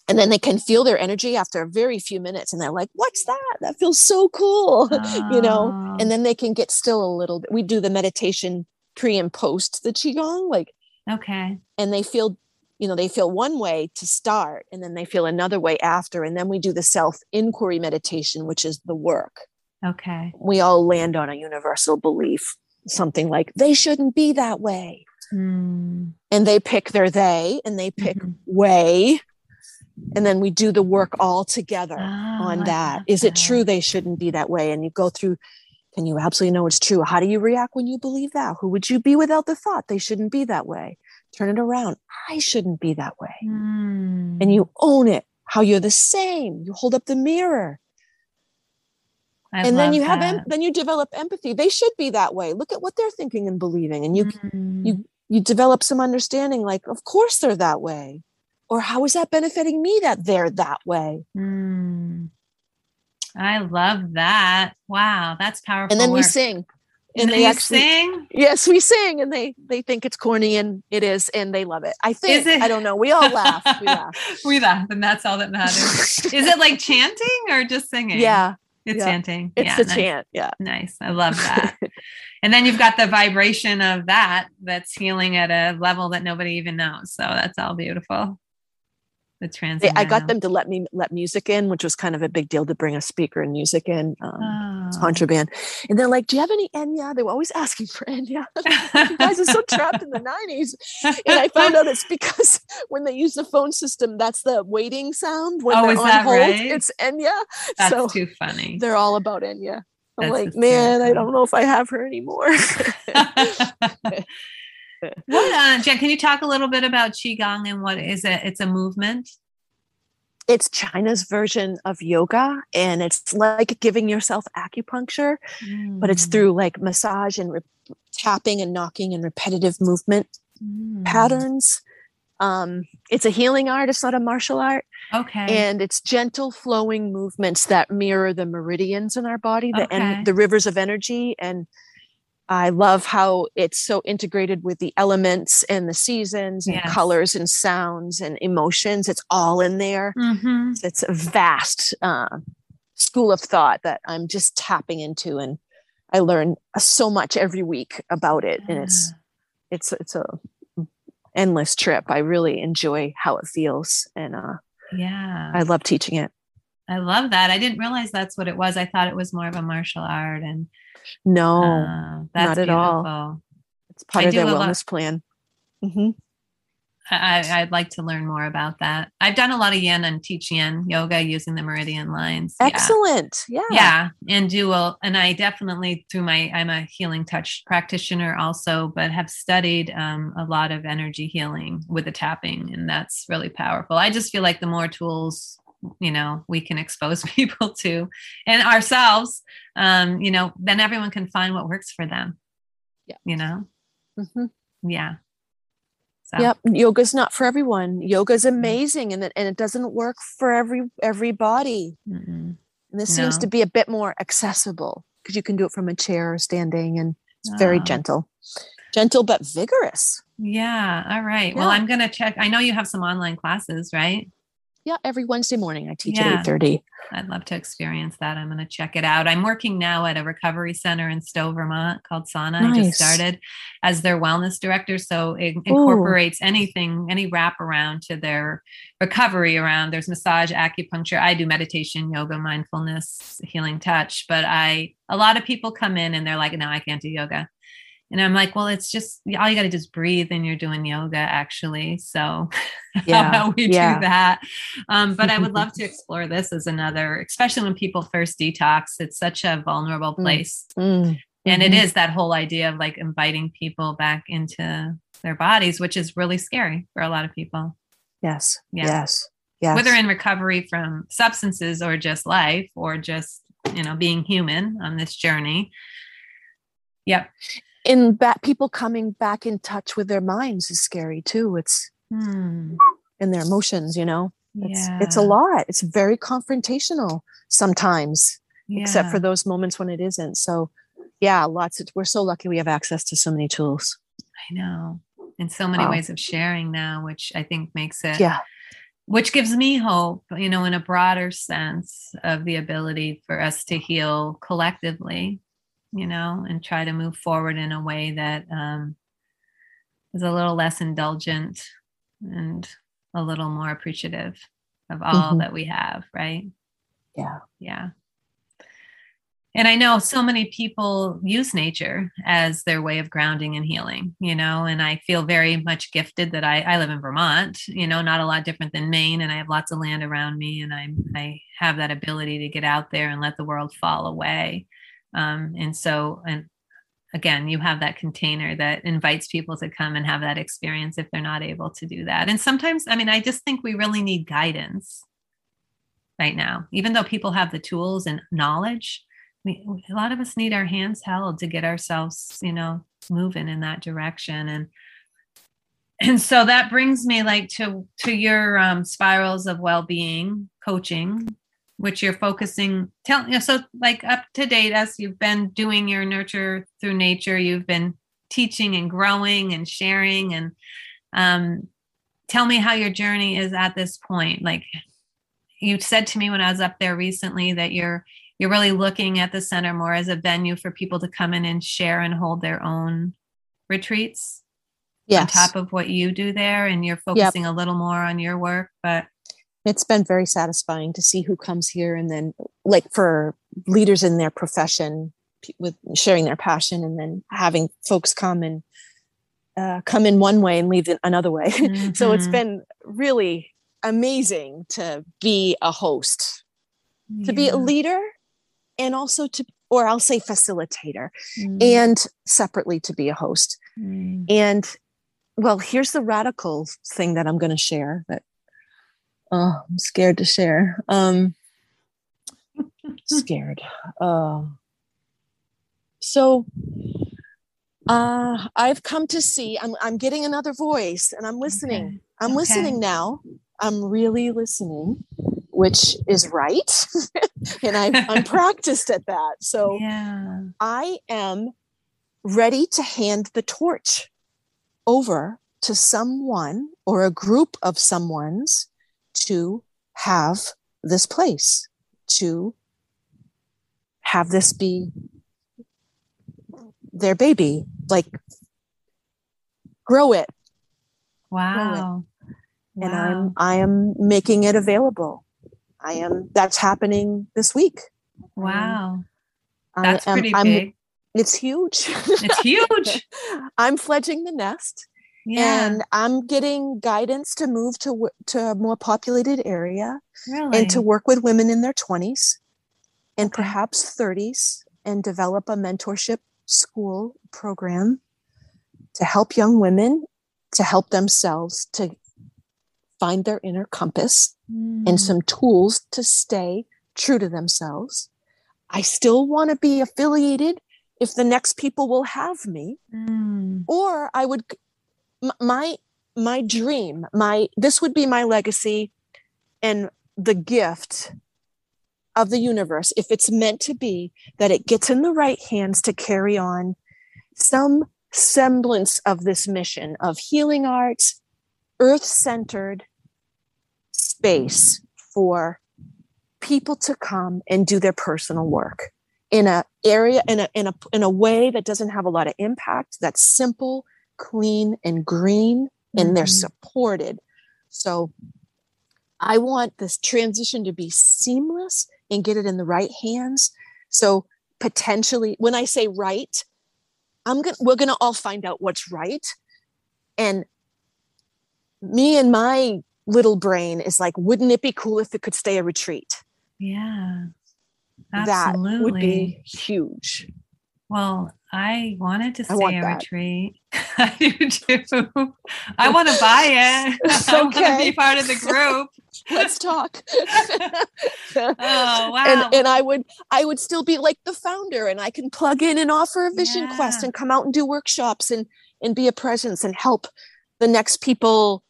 And then they can feel their energy after a very few minutes, and they're like, "What's that? That feels so cool," you know. Oh, And then they can get still a little bit. We do the meditation pre and post the qigong, like okay. and they feel you know they feel one way to start and then they feel another way after and then we do the self inquiry meditation which is the work Okay. we all land on a universal belief something like they shouldn't be that way Mm, and they pick their they and they pick mhm. way and then we do the work all together Oh, on that. Is that. it true they shouldn't be that way? And you go through can you absolutely know it's true? How do you react when you believe that? Who would you be without the thought? They shouldn't be that way. Turn it around. I shouldn't be that way. Mm. and you own it how you're the same. You hold up the mirror. I and then you have em- then you develop empathy. They should be that way. Look at what they're thinking and believing. And you Mm. you you develop some understanding like of course they're that way or how is that benefiting me that they're that way Mm. I love that. Wow, that's powerful. and then we sing And and they actually sing. yes we sing and they they think it's corny and it is and they love it i think it- i don't know we all laugh we laugh we laugh, and that's all that matters. Is it like chanting or just singing? yeah it's yeah. chanting. it's yeah, the nice. chant yeah Nice. I love that. and then you've got the vibration of that that's healing at a level that nobody even knows. So that's all beautiful. The transcendental. I got them to let me let music in, which was kind of a big deal to bring a speaker and music in. Um, Oh. contraband, and they're like, "Do you have any Enya?" They were always asking for Enya. you guys are so trapped in the '90s, and I found out it's because when they use the phone system, that's the waiting sound when Oh, they're on hold. right? It's Enya, That's so too funny. they're all about Enya. I'm That's like, man, I don't know if I have her anymore. What, uh, Jen, can you talk a little bit about Qigong and what is it? It's a movement. it's China's version of yoga, and it's like giving yourself acupuncture. but it's Mm, through like massage and re- tapping and knocking and repetitive movement mm. patterns. Um, it's a healing art, it's not a martial art, Okay. and it's gentle flowing movements that mirror the meridians in our body, the en- the rivers of energy. And I love how it's so integrated with the elements and the seasons and Yes. colors and sounds and emotions. It's all in there Mhm. it's a vast uh, school of thought that I'm just tapping into, and I learn so much every week about it, and it's it's it's a endless trip. I really enjoy how it feels, and uh, yeah. I love teaching it. I love that. I didn't realize that's what it was. I thought it was more of a martial art and No, uh, that's not at all. it's part I of their a lot- wellness plan. Mhm. I, I'd like to learn more about that. I've done a lot of yin and teach yin yoga using the meridian lines. Excellent. Yeah. yeah and do a, and i definitely through my i'm a healing touch practitioner also but have studied um, a lot of energy healing with the tapping and that's really powerful i just feel like the more tools you know we can expose people to and ourselves um, you know then everyone can find what works for them Yeah. you know Mhm. yeah so Yep. Yoga's not for everyone. Yoga's Mm-hmm. amazing, and it, and it doesn't work for every everybody. mm-mm. And this seems to be a bit more accessible because you can do it from a chair or standing, and it's very Oh. gentle, gentle but vigorous. yeah all right well i'm gonna check i know you have some online classes right Yeah, every Wednesday morning I teach Yeah. at eight thirty. I'd love to experience that. I'm going to check it out. I'm working now at a recovery center in Stowe, Vermont called Sauna. I just started as their wellness director. So it incorporates anything, any wraparound to their recovery around. There's massage, acupuncture. I do meditation, yoga, mindfulness, healing touch. But I, a lot of people come in and they're like, no, I can't do yoga. And I'm like, well, it's just all you got to do is breathe and you're doing yoga, actually. So, Yeah, how we yeah. do that. Um, but I would love to explore this as another, especially when people first detox. It's such a vulnerable Mm. place Mm, and it is that whole idea of like inviting people back into their bodies which is really scary for a lot of people Yes. Yeah. Yes. Yes. whether in recovery from substances or just life or just you know being human on this journey yep in back people coming back in touch with their minds is scary too. It's Hmm. in their emotions, you know. It's yeah. it's a lot. It's very confrontational sometimes, except for those moments when it isn't. So yeah, lots of we're so lucky we have access to so many tools. i know in so many Wow. ways of sharing now which i think makes it Yeah. which gives me hope, you know, in a broader sense of the ability for us to heal collectively, you know, and try to move forward in a way that um, is a little less indulgent and a little more appreciative of all Mhm. that we have, right? Yeah. Yeah. And I know so many people use nature as their way of grounding and healing, you know, and I feel very much gifted that I, I live in Vermont, you know, not a lot different than Maine, and I have lots of land around me, and I'm I have that ability to get out there and let the world fall away. Um, and so, and again, you have that container that invites people to come and have that experience if they're not able to do that. And sometimes, I mean, I just think we really need guidance right now, even though people have the tools and knowledge we, a lot of us need our hands held to get ourselves you know moving in that direction. And and so that brings me like to to your um, spirals of well-being coaching which you're focusing tell you know, so like up to date as you've been doing your nurture through nature you've been teaching and growing and sharing and um, tell me how your journey is at this point like you said to me when i was up there recently that you're you're really looking at the center more as a venue for people to come in and share and hold their own retreats Yes. on top of what you do there and you're focusing a little more on your work but it's been very satisfying to see who comes here and then like for leaders in their profession with sharing their passion and then having folks come and uh, come in one way and leave it another way. So it's been really amazing to be a host to be a leader and also to or i'll say facilitator Mm, and separately to be a host. Mm, and well here's the radical thing that i'm going to share that oh i'm scared to share. Um scared. Uh so uh i've come to see i'm i'm getting another voice and i'm listening. Okay. i'm Okay. listening now. I'm really listening which is right. And I, i'm practiced at that. So yeah. I am ready to hand the torch over to someone or a group of someone's to have this place, to have this be their baby, like grow it. wow And Wow. I'm I am making it available. I am that's happening this week. wow that's am- pretty I'm- big It's huge. it's huge I'm fledging the nest. Yeah. And I'm getting guidance to move to to a more populated area really and to work with women in their 20s and perhaps 30s and develop a mentorship school program to help young women to help themselves to find their inner compass Mm, and some tools to stay true to themselves. I still want to be affiliated if the next people will have me mm, or i would my my dream my this would be my legacy and the gift of the universe if it's meant to be that it gets in the right hands to carry on some semblance of this mission of healing arts earth centered space for people to come and do their personal work in a area in a in a in a way that doesn't have a lot of impact that's simple clean and green and they're Mhm. supported. So i want this transition to be seamless and get it in the right hands. So potentially when i say right i'm gonna we're gonna all find out what's right. And me and my little brain is like wouldn't it be cool if it could stay a retreat? Yeah. That would be huge Well, I wanted to I say want a that. retreat. I do too. I want to buy it. I want to be part of the group. Let's talk. Oh wow! and and I would I would still be like the founder and I can plug in and offer a vision quest and come out and do workshops and and be a presence and help the next people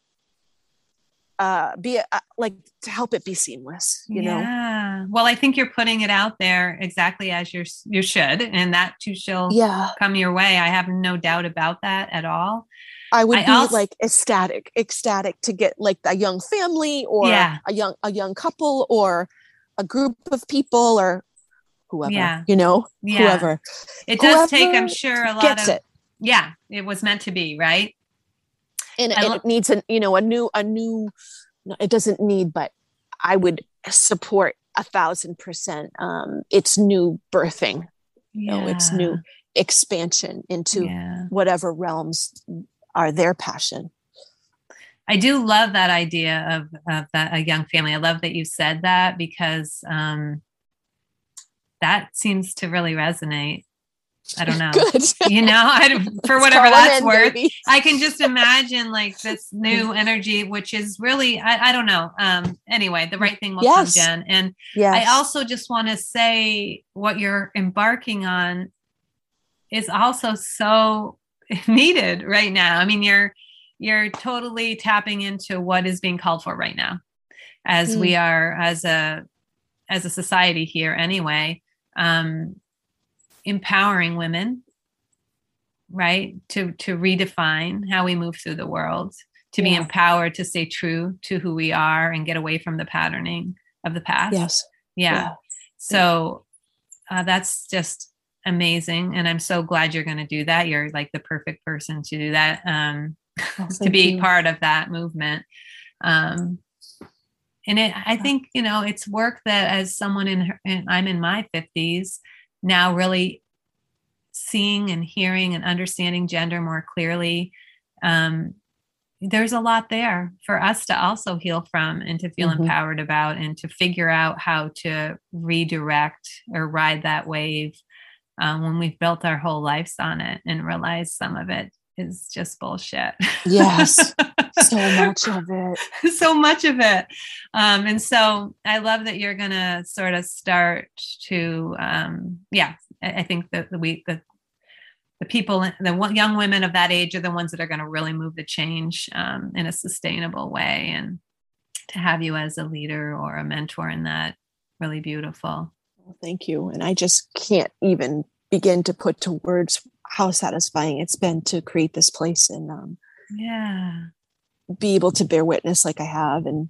uh be a, like to help it be seamless you know yeah. Well, I think you're putting it out there exactly as you're you should, and that too shall yeah come your way. I have no doubt about that at all. I would I be also- like ecstatic ecstatic to get like a young family or Yeah. a young a young couple or a group of people or whoever Yeah. you know Yeah. whoever It does take, I'm sure, a lot gets of it yeah. It was meant to be, right? And, I and lo- it needs a you know a new a new it doesn't need but i would support a thousand percent um it's new birthing you know it's new expansion into Yeah. whatever realms are their passion I do love that idea of, of that a young family. I love that you said that because um, that seems to really resonate. I don't know. You know, I, for whatever that's in, worth. baby. I can just imagine like this new energy, which is really, I, I don't know. Um, anyway, the right thing will Yes. come, Jen. And yes I also just want to say what you're embarking on is also so needed right now. I mean, you're you're totally tapping into what is being called for right now, as we are as a as a society here anyway, um, empowering women, right? To to redefine how we move through the world, to be empowered to stay true to who we are and get away from the patterning of the past yes yeah. Yeah. So uh, that's just amazing. And I'm so glad you're going to do that. You're like the perfect person to do that, um, to be you. part of that movement. Um, and it, I think, you know, it's work that as someone in, her, and I'm in my 50s now really seeing and hearing and understanding gender more clearly. Um, there's a lot there for us to also heal from and to feel Mhm. empowered about and to figure out how to redirect or ride that wave um, when we've built our whole lives on it and realize some of it is just bullshit. yes so much of it so much of it. Um, and so I love that you're going to sort of start to, um, yeah, I, I think that the we, the, the people, the young women of that age are the ones that are going to really move the change um, in a sustainable way. And to have you as a leader or a mentor in that, really beautiful. Well, Thank you. And I just can't even begin to put to words how satisfying it's been to create this place and um, Yeah. be able to bear witness like I have. And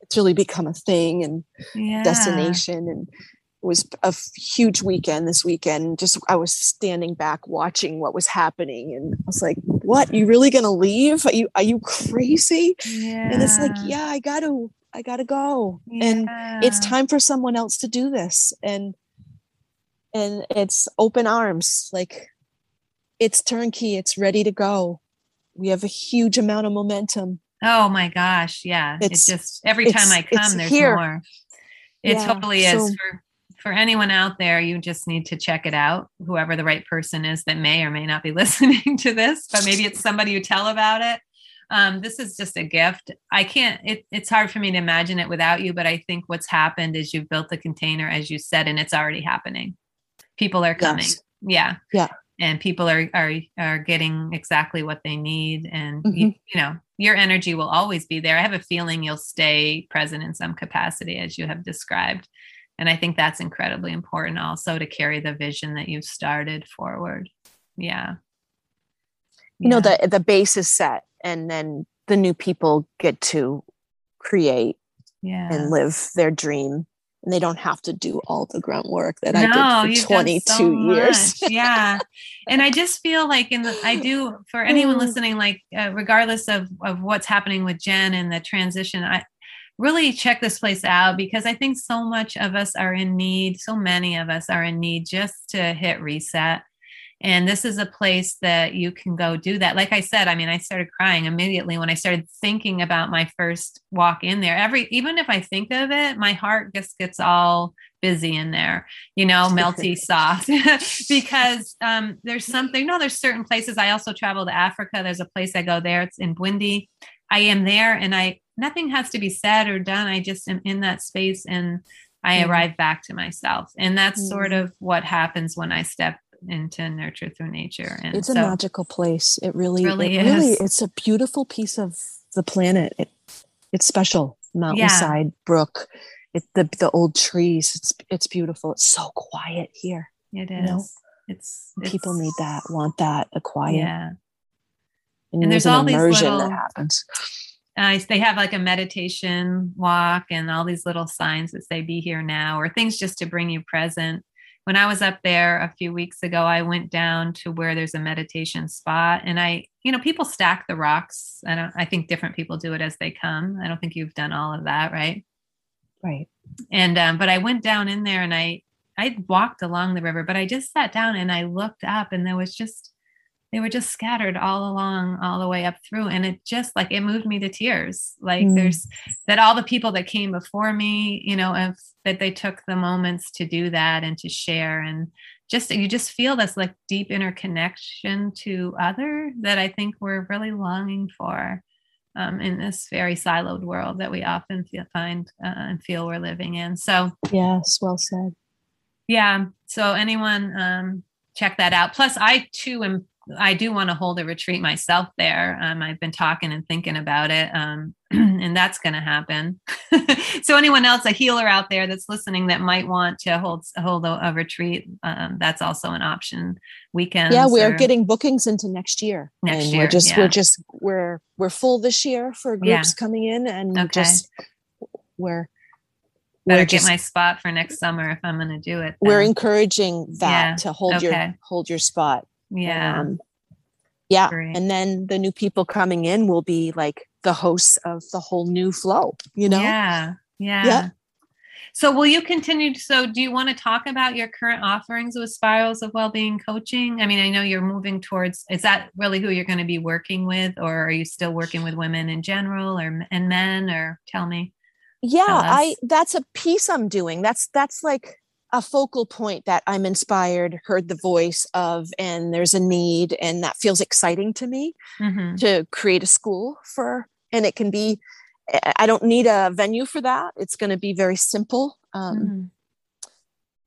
it's really become a thing and Yeah. destination. And it was a huge weekend this weekend. Just I was standing back watching what was happening, and I was like, "What? You really gonna leave? Are you are you crazy?" Yeah. And it's like, "Yeah, I gotta, I gotta go." And it's time for someone else to do this and and it's open arms like it's turnkey it's ready to go we have a huge amount of momentum Oh my gosh, yeah. It's- it just every time I come there's here. more. It Yeah, totally is so- for for anyone out there, you just need to check it out. Whoever the right person is that may or may not be listening to this, but maybe it's somebody you tell about it. Um, this is just a gift. I can't, it, it's hard for me to imagine it without you, but I think what's happened is you've built the container, as you said, and it's already happening. People are coming. Yes. Yeah. Yeah. And people are, are, are getting exactly what they need. And, you, Mhm. you know, your energy will always be there. I have a feeling you'll stay present in some capacity, as you have described. And I think that's incredibly important also to carry the vision that you've started forward. Yeah. you know the the base is set and then the new people get to create yeah. and live their dream and they don't have to do all the grunt work that no, i did for 22 so years yeah. And I just feel like in the, I do for anyone Mm. listening, like uh, regardless of, of what's happening with Jen and the transition, I really check this place out because I think so much of us are in need. So many of us are in need just to hit reset. And this is a place that you can go do that. Like I said, I mean, I started crying immediately when I started thinking about my first walk in there. Every, even if I think of it, my heart just gets all busy in there, you know, melty soft. because um, there's something, no, there's certain places. I also travel to Africa. There's a place I go there. It's in Bwindi. I am there and I nothing has to be said or done. I just am in that space and I mm. arrive back to myself. And that's mm. sort of what happens when I step into nurture through nature. And it's so, a magical place. It really, really, it really it's a beautiful piece of the planet. It, it's special. Mountainside, yeah. brook, it, the the old trees. It's it's beautiful. It's so quiet here. It is. You know? It's, it's, people need that, want that, the quiet. Yeah. And, and there's, there's all these little that happens. Uh, they have like a meditation walk and all these little signs that say "Be here now" or things just to bring you present when I was up there a few weeks ago, I went down to where there's a meditation spot and I, you know, people stack the rocks. I don't, I think different people do it as they come. I don't think you've done all of that, right? Right. And, um, but I went down in there and I, I walked along the river, but I just sat down and I looked up and there was just they were just scattered all along all the way up through and it just like it moved me to tears. Like mm. there's that all the people that came before me you know if that they took the moments to do that and to share and just you just feel this like deep interconnection to other that i think we're really longing for um, in this very siloed world that we often feel, find uh, and feel we're living in. So yes well said. Yeah so anyone um, check that out. Plus i too am I do want to hold a retreat myself there. Um, I've been talking and thinking about it, um, and that's going to happen. so, anyone else, a healer out there that's listening that might want to hold hold a, a retreat, um, that's also an option. Weekends. Yeah, we're or, getting bookings into next year. Next and year, we're just yeah. we're just we're we're full this year for groups yeah. coming in, and okay. just we're better just, get my spot for next summer if I'm going to do it. Then. We're encouraging that yeah. to hold okay. your hold your spot. Yeah. Um, yeah. Great. And then the new people coming in will be like the hosts of the whole new flow, you know? Yeah. Yeah. Yeah. So will you continue? So do you want to talk about your current offerings with Spirals of Wellbeing Coaching? I mean, I know you're moving towards, is that really who you're going to be working with or are you still working with women in general or and men or tell me? Yeah, tell I that's a piece I'm doing. That's that's like a focal point that I'm inspired, heard the voice of, and there's a need, and that feels exciting to me mm-hmm. to create a school for. And it can be, I don't need a venue for that. It's going to be very simple. Um, mm-hmm.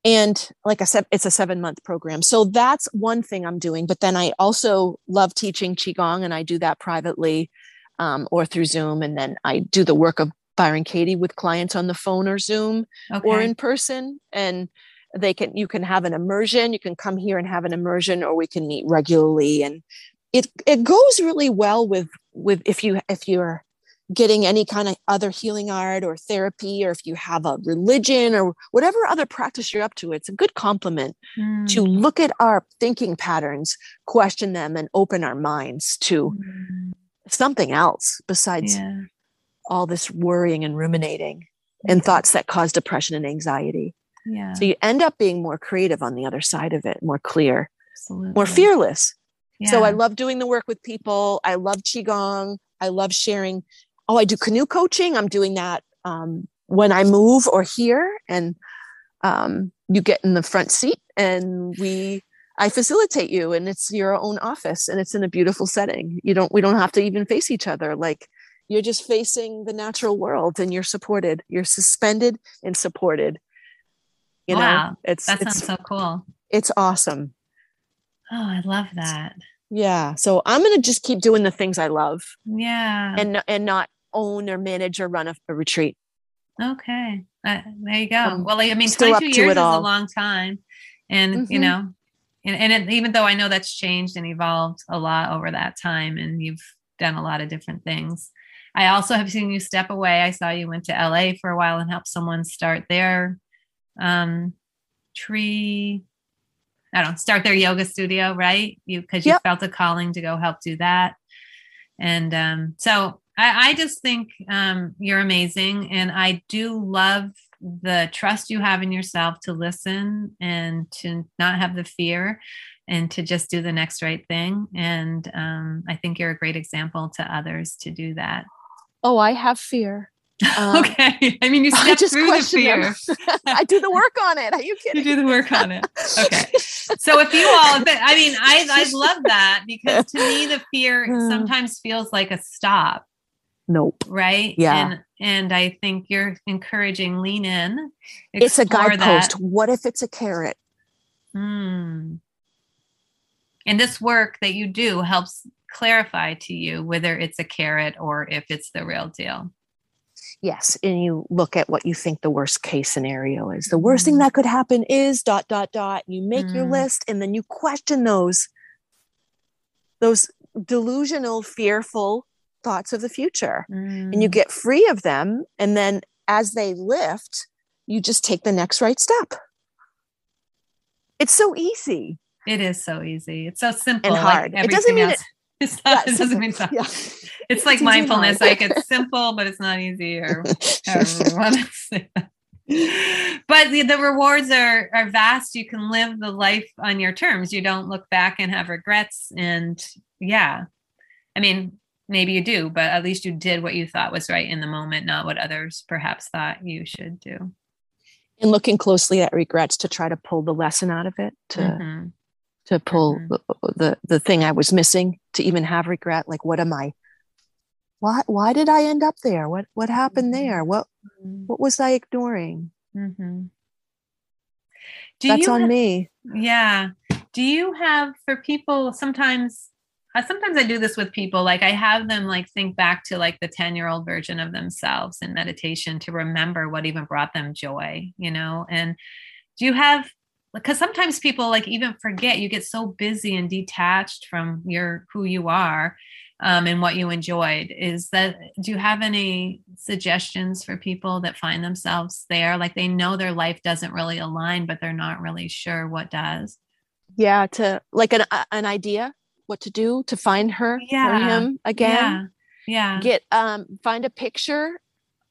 And like I said, it's a seven month program. So that's one thing I'm doing. But then I also love teaching Qigong, and I do that privately um, or through Zoom. And then I do the work of Byron Katie with clients on the phone or Zoom okay. or in person. And they can you can have an immersion, you can come here and have an immersion, or we can meet regularly. And it it goes really well with with if you if you're getting any kind of other healing art or therapy, or if you have a religion or whatever other practice you're up to, it's a good complement mm. to look at our thinking patterns, question them, and open our minds to mm. something else besides yeah all this worrying and ruminating and thoughts that cause depression and anxiety. Yeah. So you end up being more creative on the other side of it, more clear, Absolutely. more fearless. Yeah. So I love doing the work with people. I love qigong. I love sharing. Oh, I do canoe coaching. I'm doing that um, when I move or here, and um, you get in the front seat, and we. I facilitate you, and it's your own office, and it's in a beautiful setting. You don't. We don't have to even face each other. Like you're just facing the natural world and you're supported. You're suspended and supported. You wow, know it's that sounds it's, so cool. it's awesome. Oh i love that. Yeah. So i'm gonna just keep doing the things i love. Yeah. And and not own or manage or run a, a retreat. Okay. Uh, there you go. Well i mean 22 years is all. a long time. And mm-hmm. you know and, and it, even though i know that's changed and evolved a lot over that time and you've done a lot of different things I also have seen you step away. I saw you went to LA for a while and helped someone start their um, tree. I don't start their yoga studio, right? You because you yep. felt a calling to go help do that. And um, so I, I, just think um, you're amazing, and I do love the trust you have in yourself to listen and to not have the fear and to just do the next right thing. And um, I think you're a great example to others to do that. Oh, I have fear. Um, okay. I mean, you step through the fear. I do the work on it. Are you kidding? You do the work on it. Okay. So if you all, I mean, I I love that because to me the fear sometimes feels like a stop. Nope. Right. Yeah. And and I think you're encouraging lean in. It's a guidepost. What if it's a carrot? Hmm. And this work that you do helps clarify to you whether it's a carrot or if it's the real deal. Yes. And you look at what you think the worst case scenario is. The worst thing mm. that could happen is dot, dot, dot. You make mm. your list and then you question those, those delusional, fearful thoughts of the future. Mm. And you mm. get free of them. And then as they lift, you just take the next right step. It's so easy. It is so easy. It's so simple. And hard. Like it doesn't mean else. it, it's not, yeah, it doesn't mean so. Yeah. It's like it's mindfulness. like it's simple, but it's not easy or however we want to say that. But the, the rewards are are vast. You can live the life on your terms. You don't look back and have regrets. And yeah, I mean, maybe you do, but at least you did what you thought was right in the moment, not what others perhaps thought you should do. And looking closely at regrets to try to pull the lesson out of it, to mm-hmm to pull mm-hmm. the, the, the thing I was missing to even have regret. Like, what am I? Why why did I end up there? What what happened mm-hmm. there? What mm-hmm. what was I ignoring? Mm-hmm. That's on have, me. Yeah. Do you have for people sometimes? Uh, sometimes I do this with people. Like I have them like think back to like the ten year old version of themselves in meditation to remember what even brought them joy. You know, and do you have because sometimes people like even forget you get so busy and detached from your who you are um, and what you enjoyed. Is that do you have any suggestions for people that find themselves there? Like they know their life doesn't really align but they're not really sure what does? Yeah to like an, an idea what to do to find her yeah. or him again. Yeah. yeah. Get um find a picture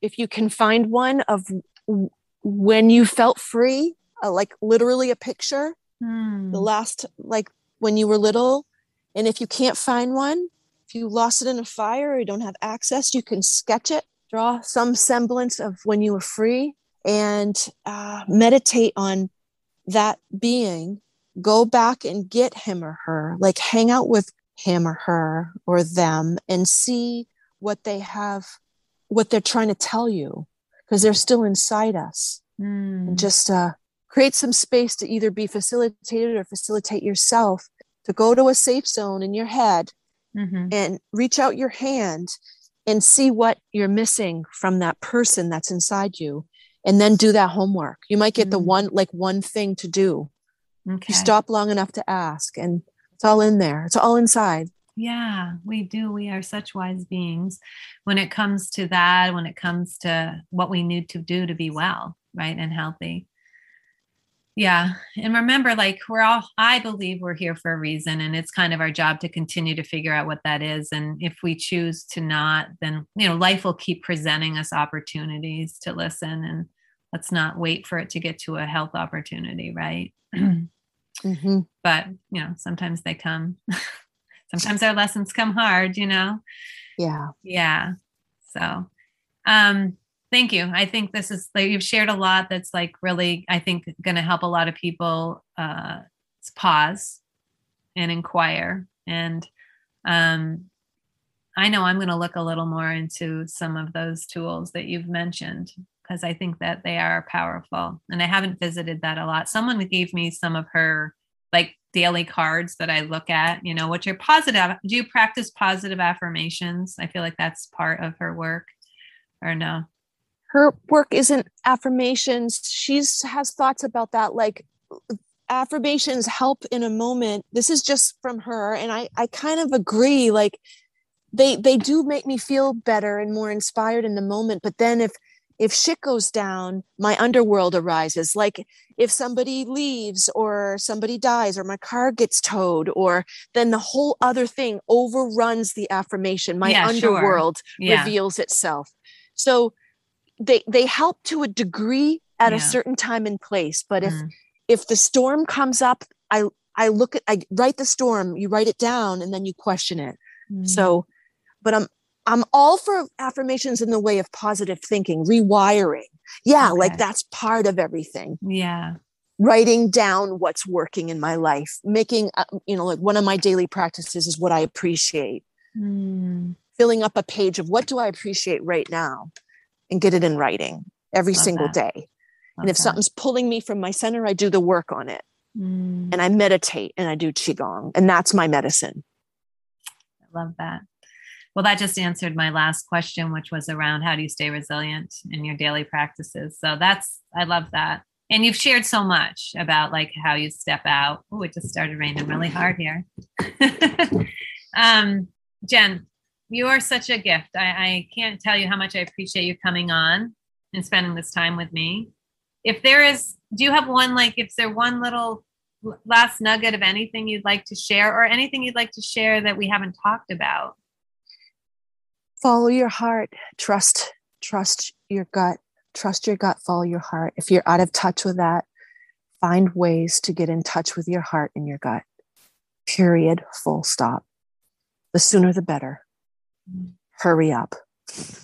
if you can find one of when you felt free uh, like literally a picture mm. the last like when you were little and if you can't find one if you lost it in a fire or you don't have access you can sketch it draw some semblance of when you were free and uh, meditate on that being go back and get him or her like hang out with him or her or them and see what they have what they're trying to tell you because they're still inside us mm. and just uh, create some space to either be facilitated or facilitate yourself to go to a safe zone in your head mm-hmm. and reach out your hand and see what you're missing from that person that's inside you and then do that homework you might get mm-hmm. the one like one thing to do okay. you stop long enough to ask and it's all in there it's all inside yeah we do we are such wise beings when it comes to that when it comes to what we need to do to be well right and healthy yeah and remember like we're all i believe we're here for a reason and it's kind of our job to continue to figure out what that is and if we choose to not then you know life will keep presenting us opportunities to listen and let's not wait for it to get to a health opportunity right? Mm-hmm. but you know sometimes they come. Sometimes our lessons come hard you know? Yeah. Yeah so um thank you. I think this is like you've shared a lot that's like really i think going to help a lot of people uh pause and inquire. And um i know i'm going to look a little more into some of those tools that you've mentioned because i think that they are powerful. And i haven't visited that a lot. Someone gave me some of her like daily cards that i look at you know which are positive do you practice positive affirmations? I feel like that's part of her work or no her work isn't affirmations. She's has thoughts about that like affirmations help in a moment. This is just from her and i i kind of agree like they they do make me feel better and more inspired in the moment but then if if shit goes down my underworld arises. Like if somebody leaves or somebody dies or my car gets towed or then the whole other thing overruns the affirmation. My yeah, underworld sure. yeah. reveals itself. So they they help to a degree at yeah. a certain time and place but if mm. if the storm comes up i i look at i write the storm you write it down and then you question it mm. so but i'm I'm all for affirmations in the way of positive thinking, rewiring. Yeah, okay. like that's part of everything. Yeah. Writing down what's working in my life, making, uh, you know, like one of my daily practices is what I appreciate. Mm. Filling up a page of what do I appreciate right now and get it in writing every Love single that. day. Love and if that. something's pulling me from my center, I do the work on it. Mm. And I meditate and I do Qigong. And that's my medicine. I love that. Well, that just answered my last question, which was around how do you stay resilient in your daily practices. So that's, I love that. And you've shared so much about like how you step out. Oh, it just started raining really hard here. um, Jen, you are such a gift. I, I can't tell you how much I appreciate you coming on and spending this time with me. If there is, do you have one like, if there one little last nugget of anything you'd like to share or anything you'd like to share that we haven't talked about? follow your heart. Trust trust your gut. Trust your gut. Follow your heart. If you're out of touch with that find ways to get in touch with your heart and your gut. Period. Full stop. The sooner the better hurry up.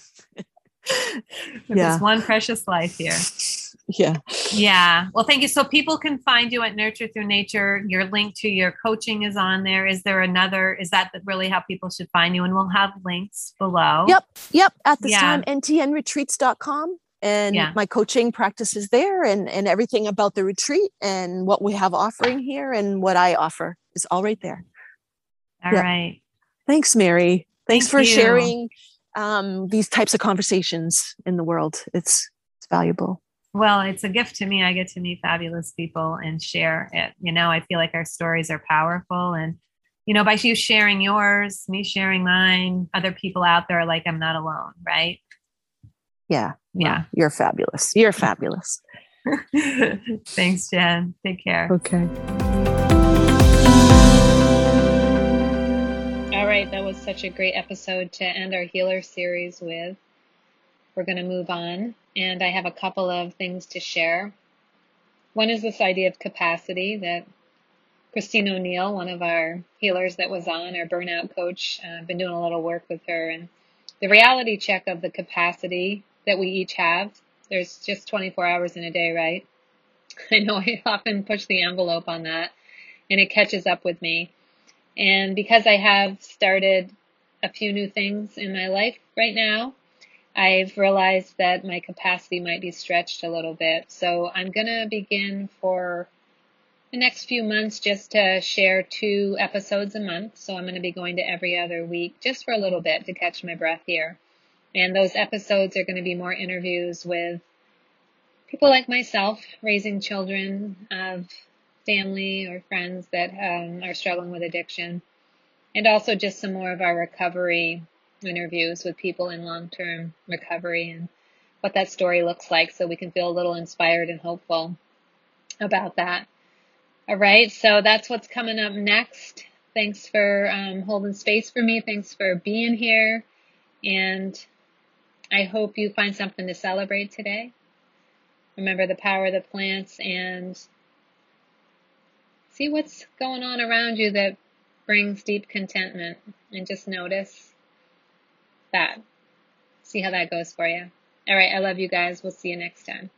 Yeah. one precious life here. Yeah. Yeah. Well thank you. So people can find you at nurture through nature. Your link to your coaching is on there. Is there another is that really how people should find you? And we'll have links below. Yep. Yep. At this yeah. time ntnretreats.com and yeah. my coaching practices there and and everything about the retreat and what we have offering here and what i offer is all right there. All yeah. right. thanks mary thanks Thank for you. sharing um, these types of conversations in the world it's it's valuable well, it's a gift to me. I get to meet fabulous people and share it. You know, I feel like our stories are powerful. And, you know, by you sharing yours, me sharing mine, other people out there are like, I'm not alone, right? Yeah. Yeah. Well, you're fabulous. You're fabulous. Thanks, Jen. Take care. Okay. Right. That was such a great episode to end our healer series with. We're going to move on and I have a couple of things to share. One is this idea of capacity that Christine O'Neill, one of our healers that was on, our burnout coach, uh, I've been doing a little work with her, and the reality check of the capacity that we each have. There's just 24 hours in a day, right? I know I often push the envelope on that, and it catches up with me. And because I have started a few new things in my life right now, I've realized that my capacity might be stretched a little bit. So I'm going to begin for the next few months just to share two episodes a month. So I'm going to be going to every other week just for a little bit to catch my breath here. And those episodes are going to be more interviews with people like myself raising children of family or friends that um, are struggling with addiction. And also just some more of our recovery interviews with people in long term recovery and what that story looks like so we can feel a little inspired and hopeful about that. All right, so that's what's coming up next. Thanks for um, holding space for me. Thanks for being here. And I hope you find something to celebrate today. Remember the power of the plants and see what's going on around you that brings deep contentment and just notice that. See how that goes for you. All right. I love you guys. We'll see you next time.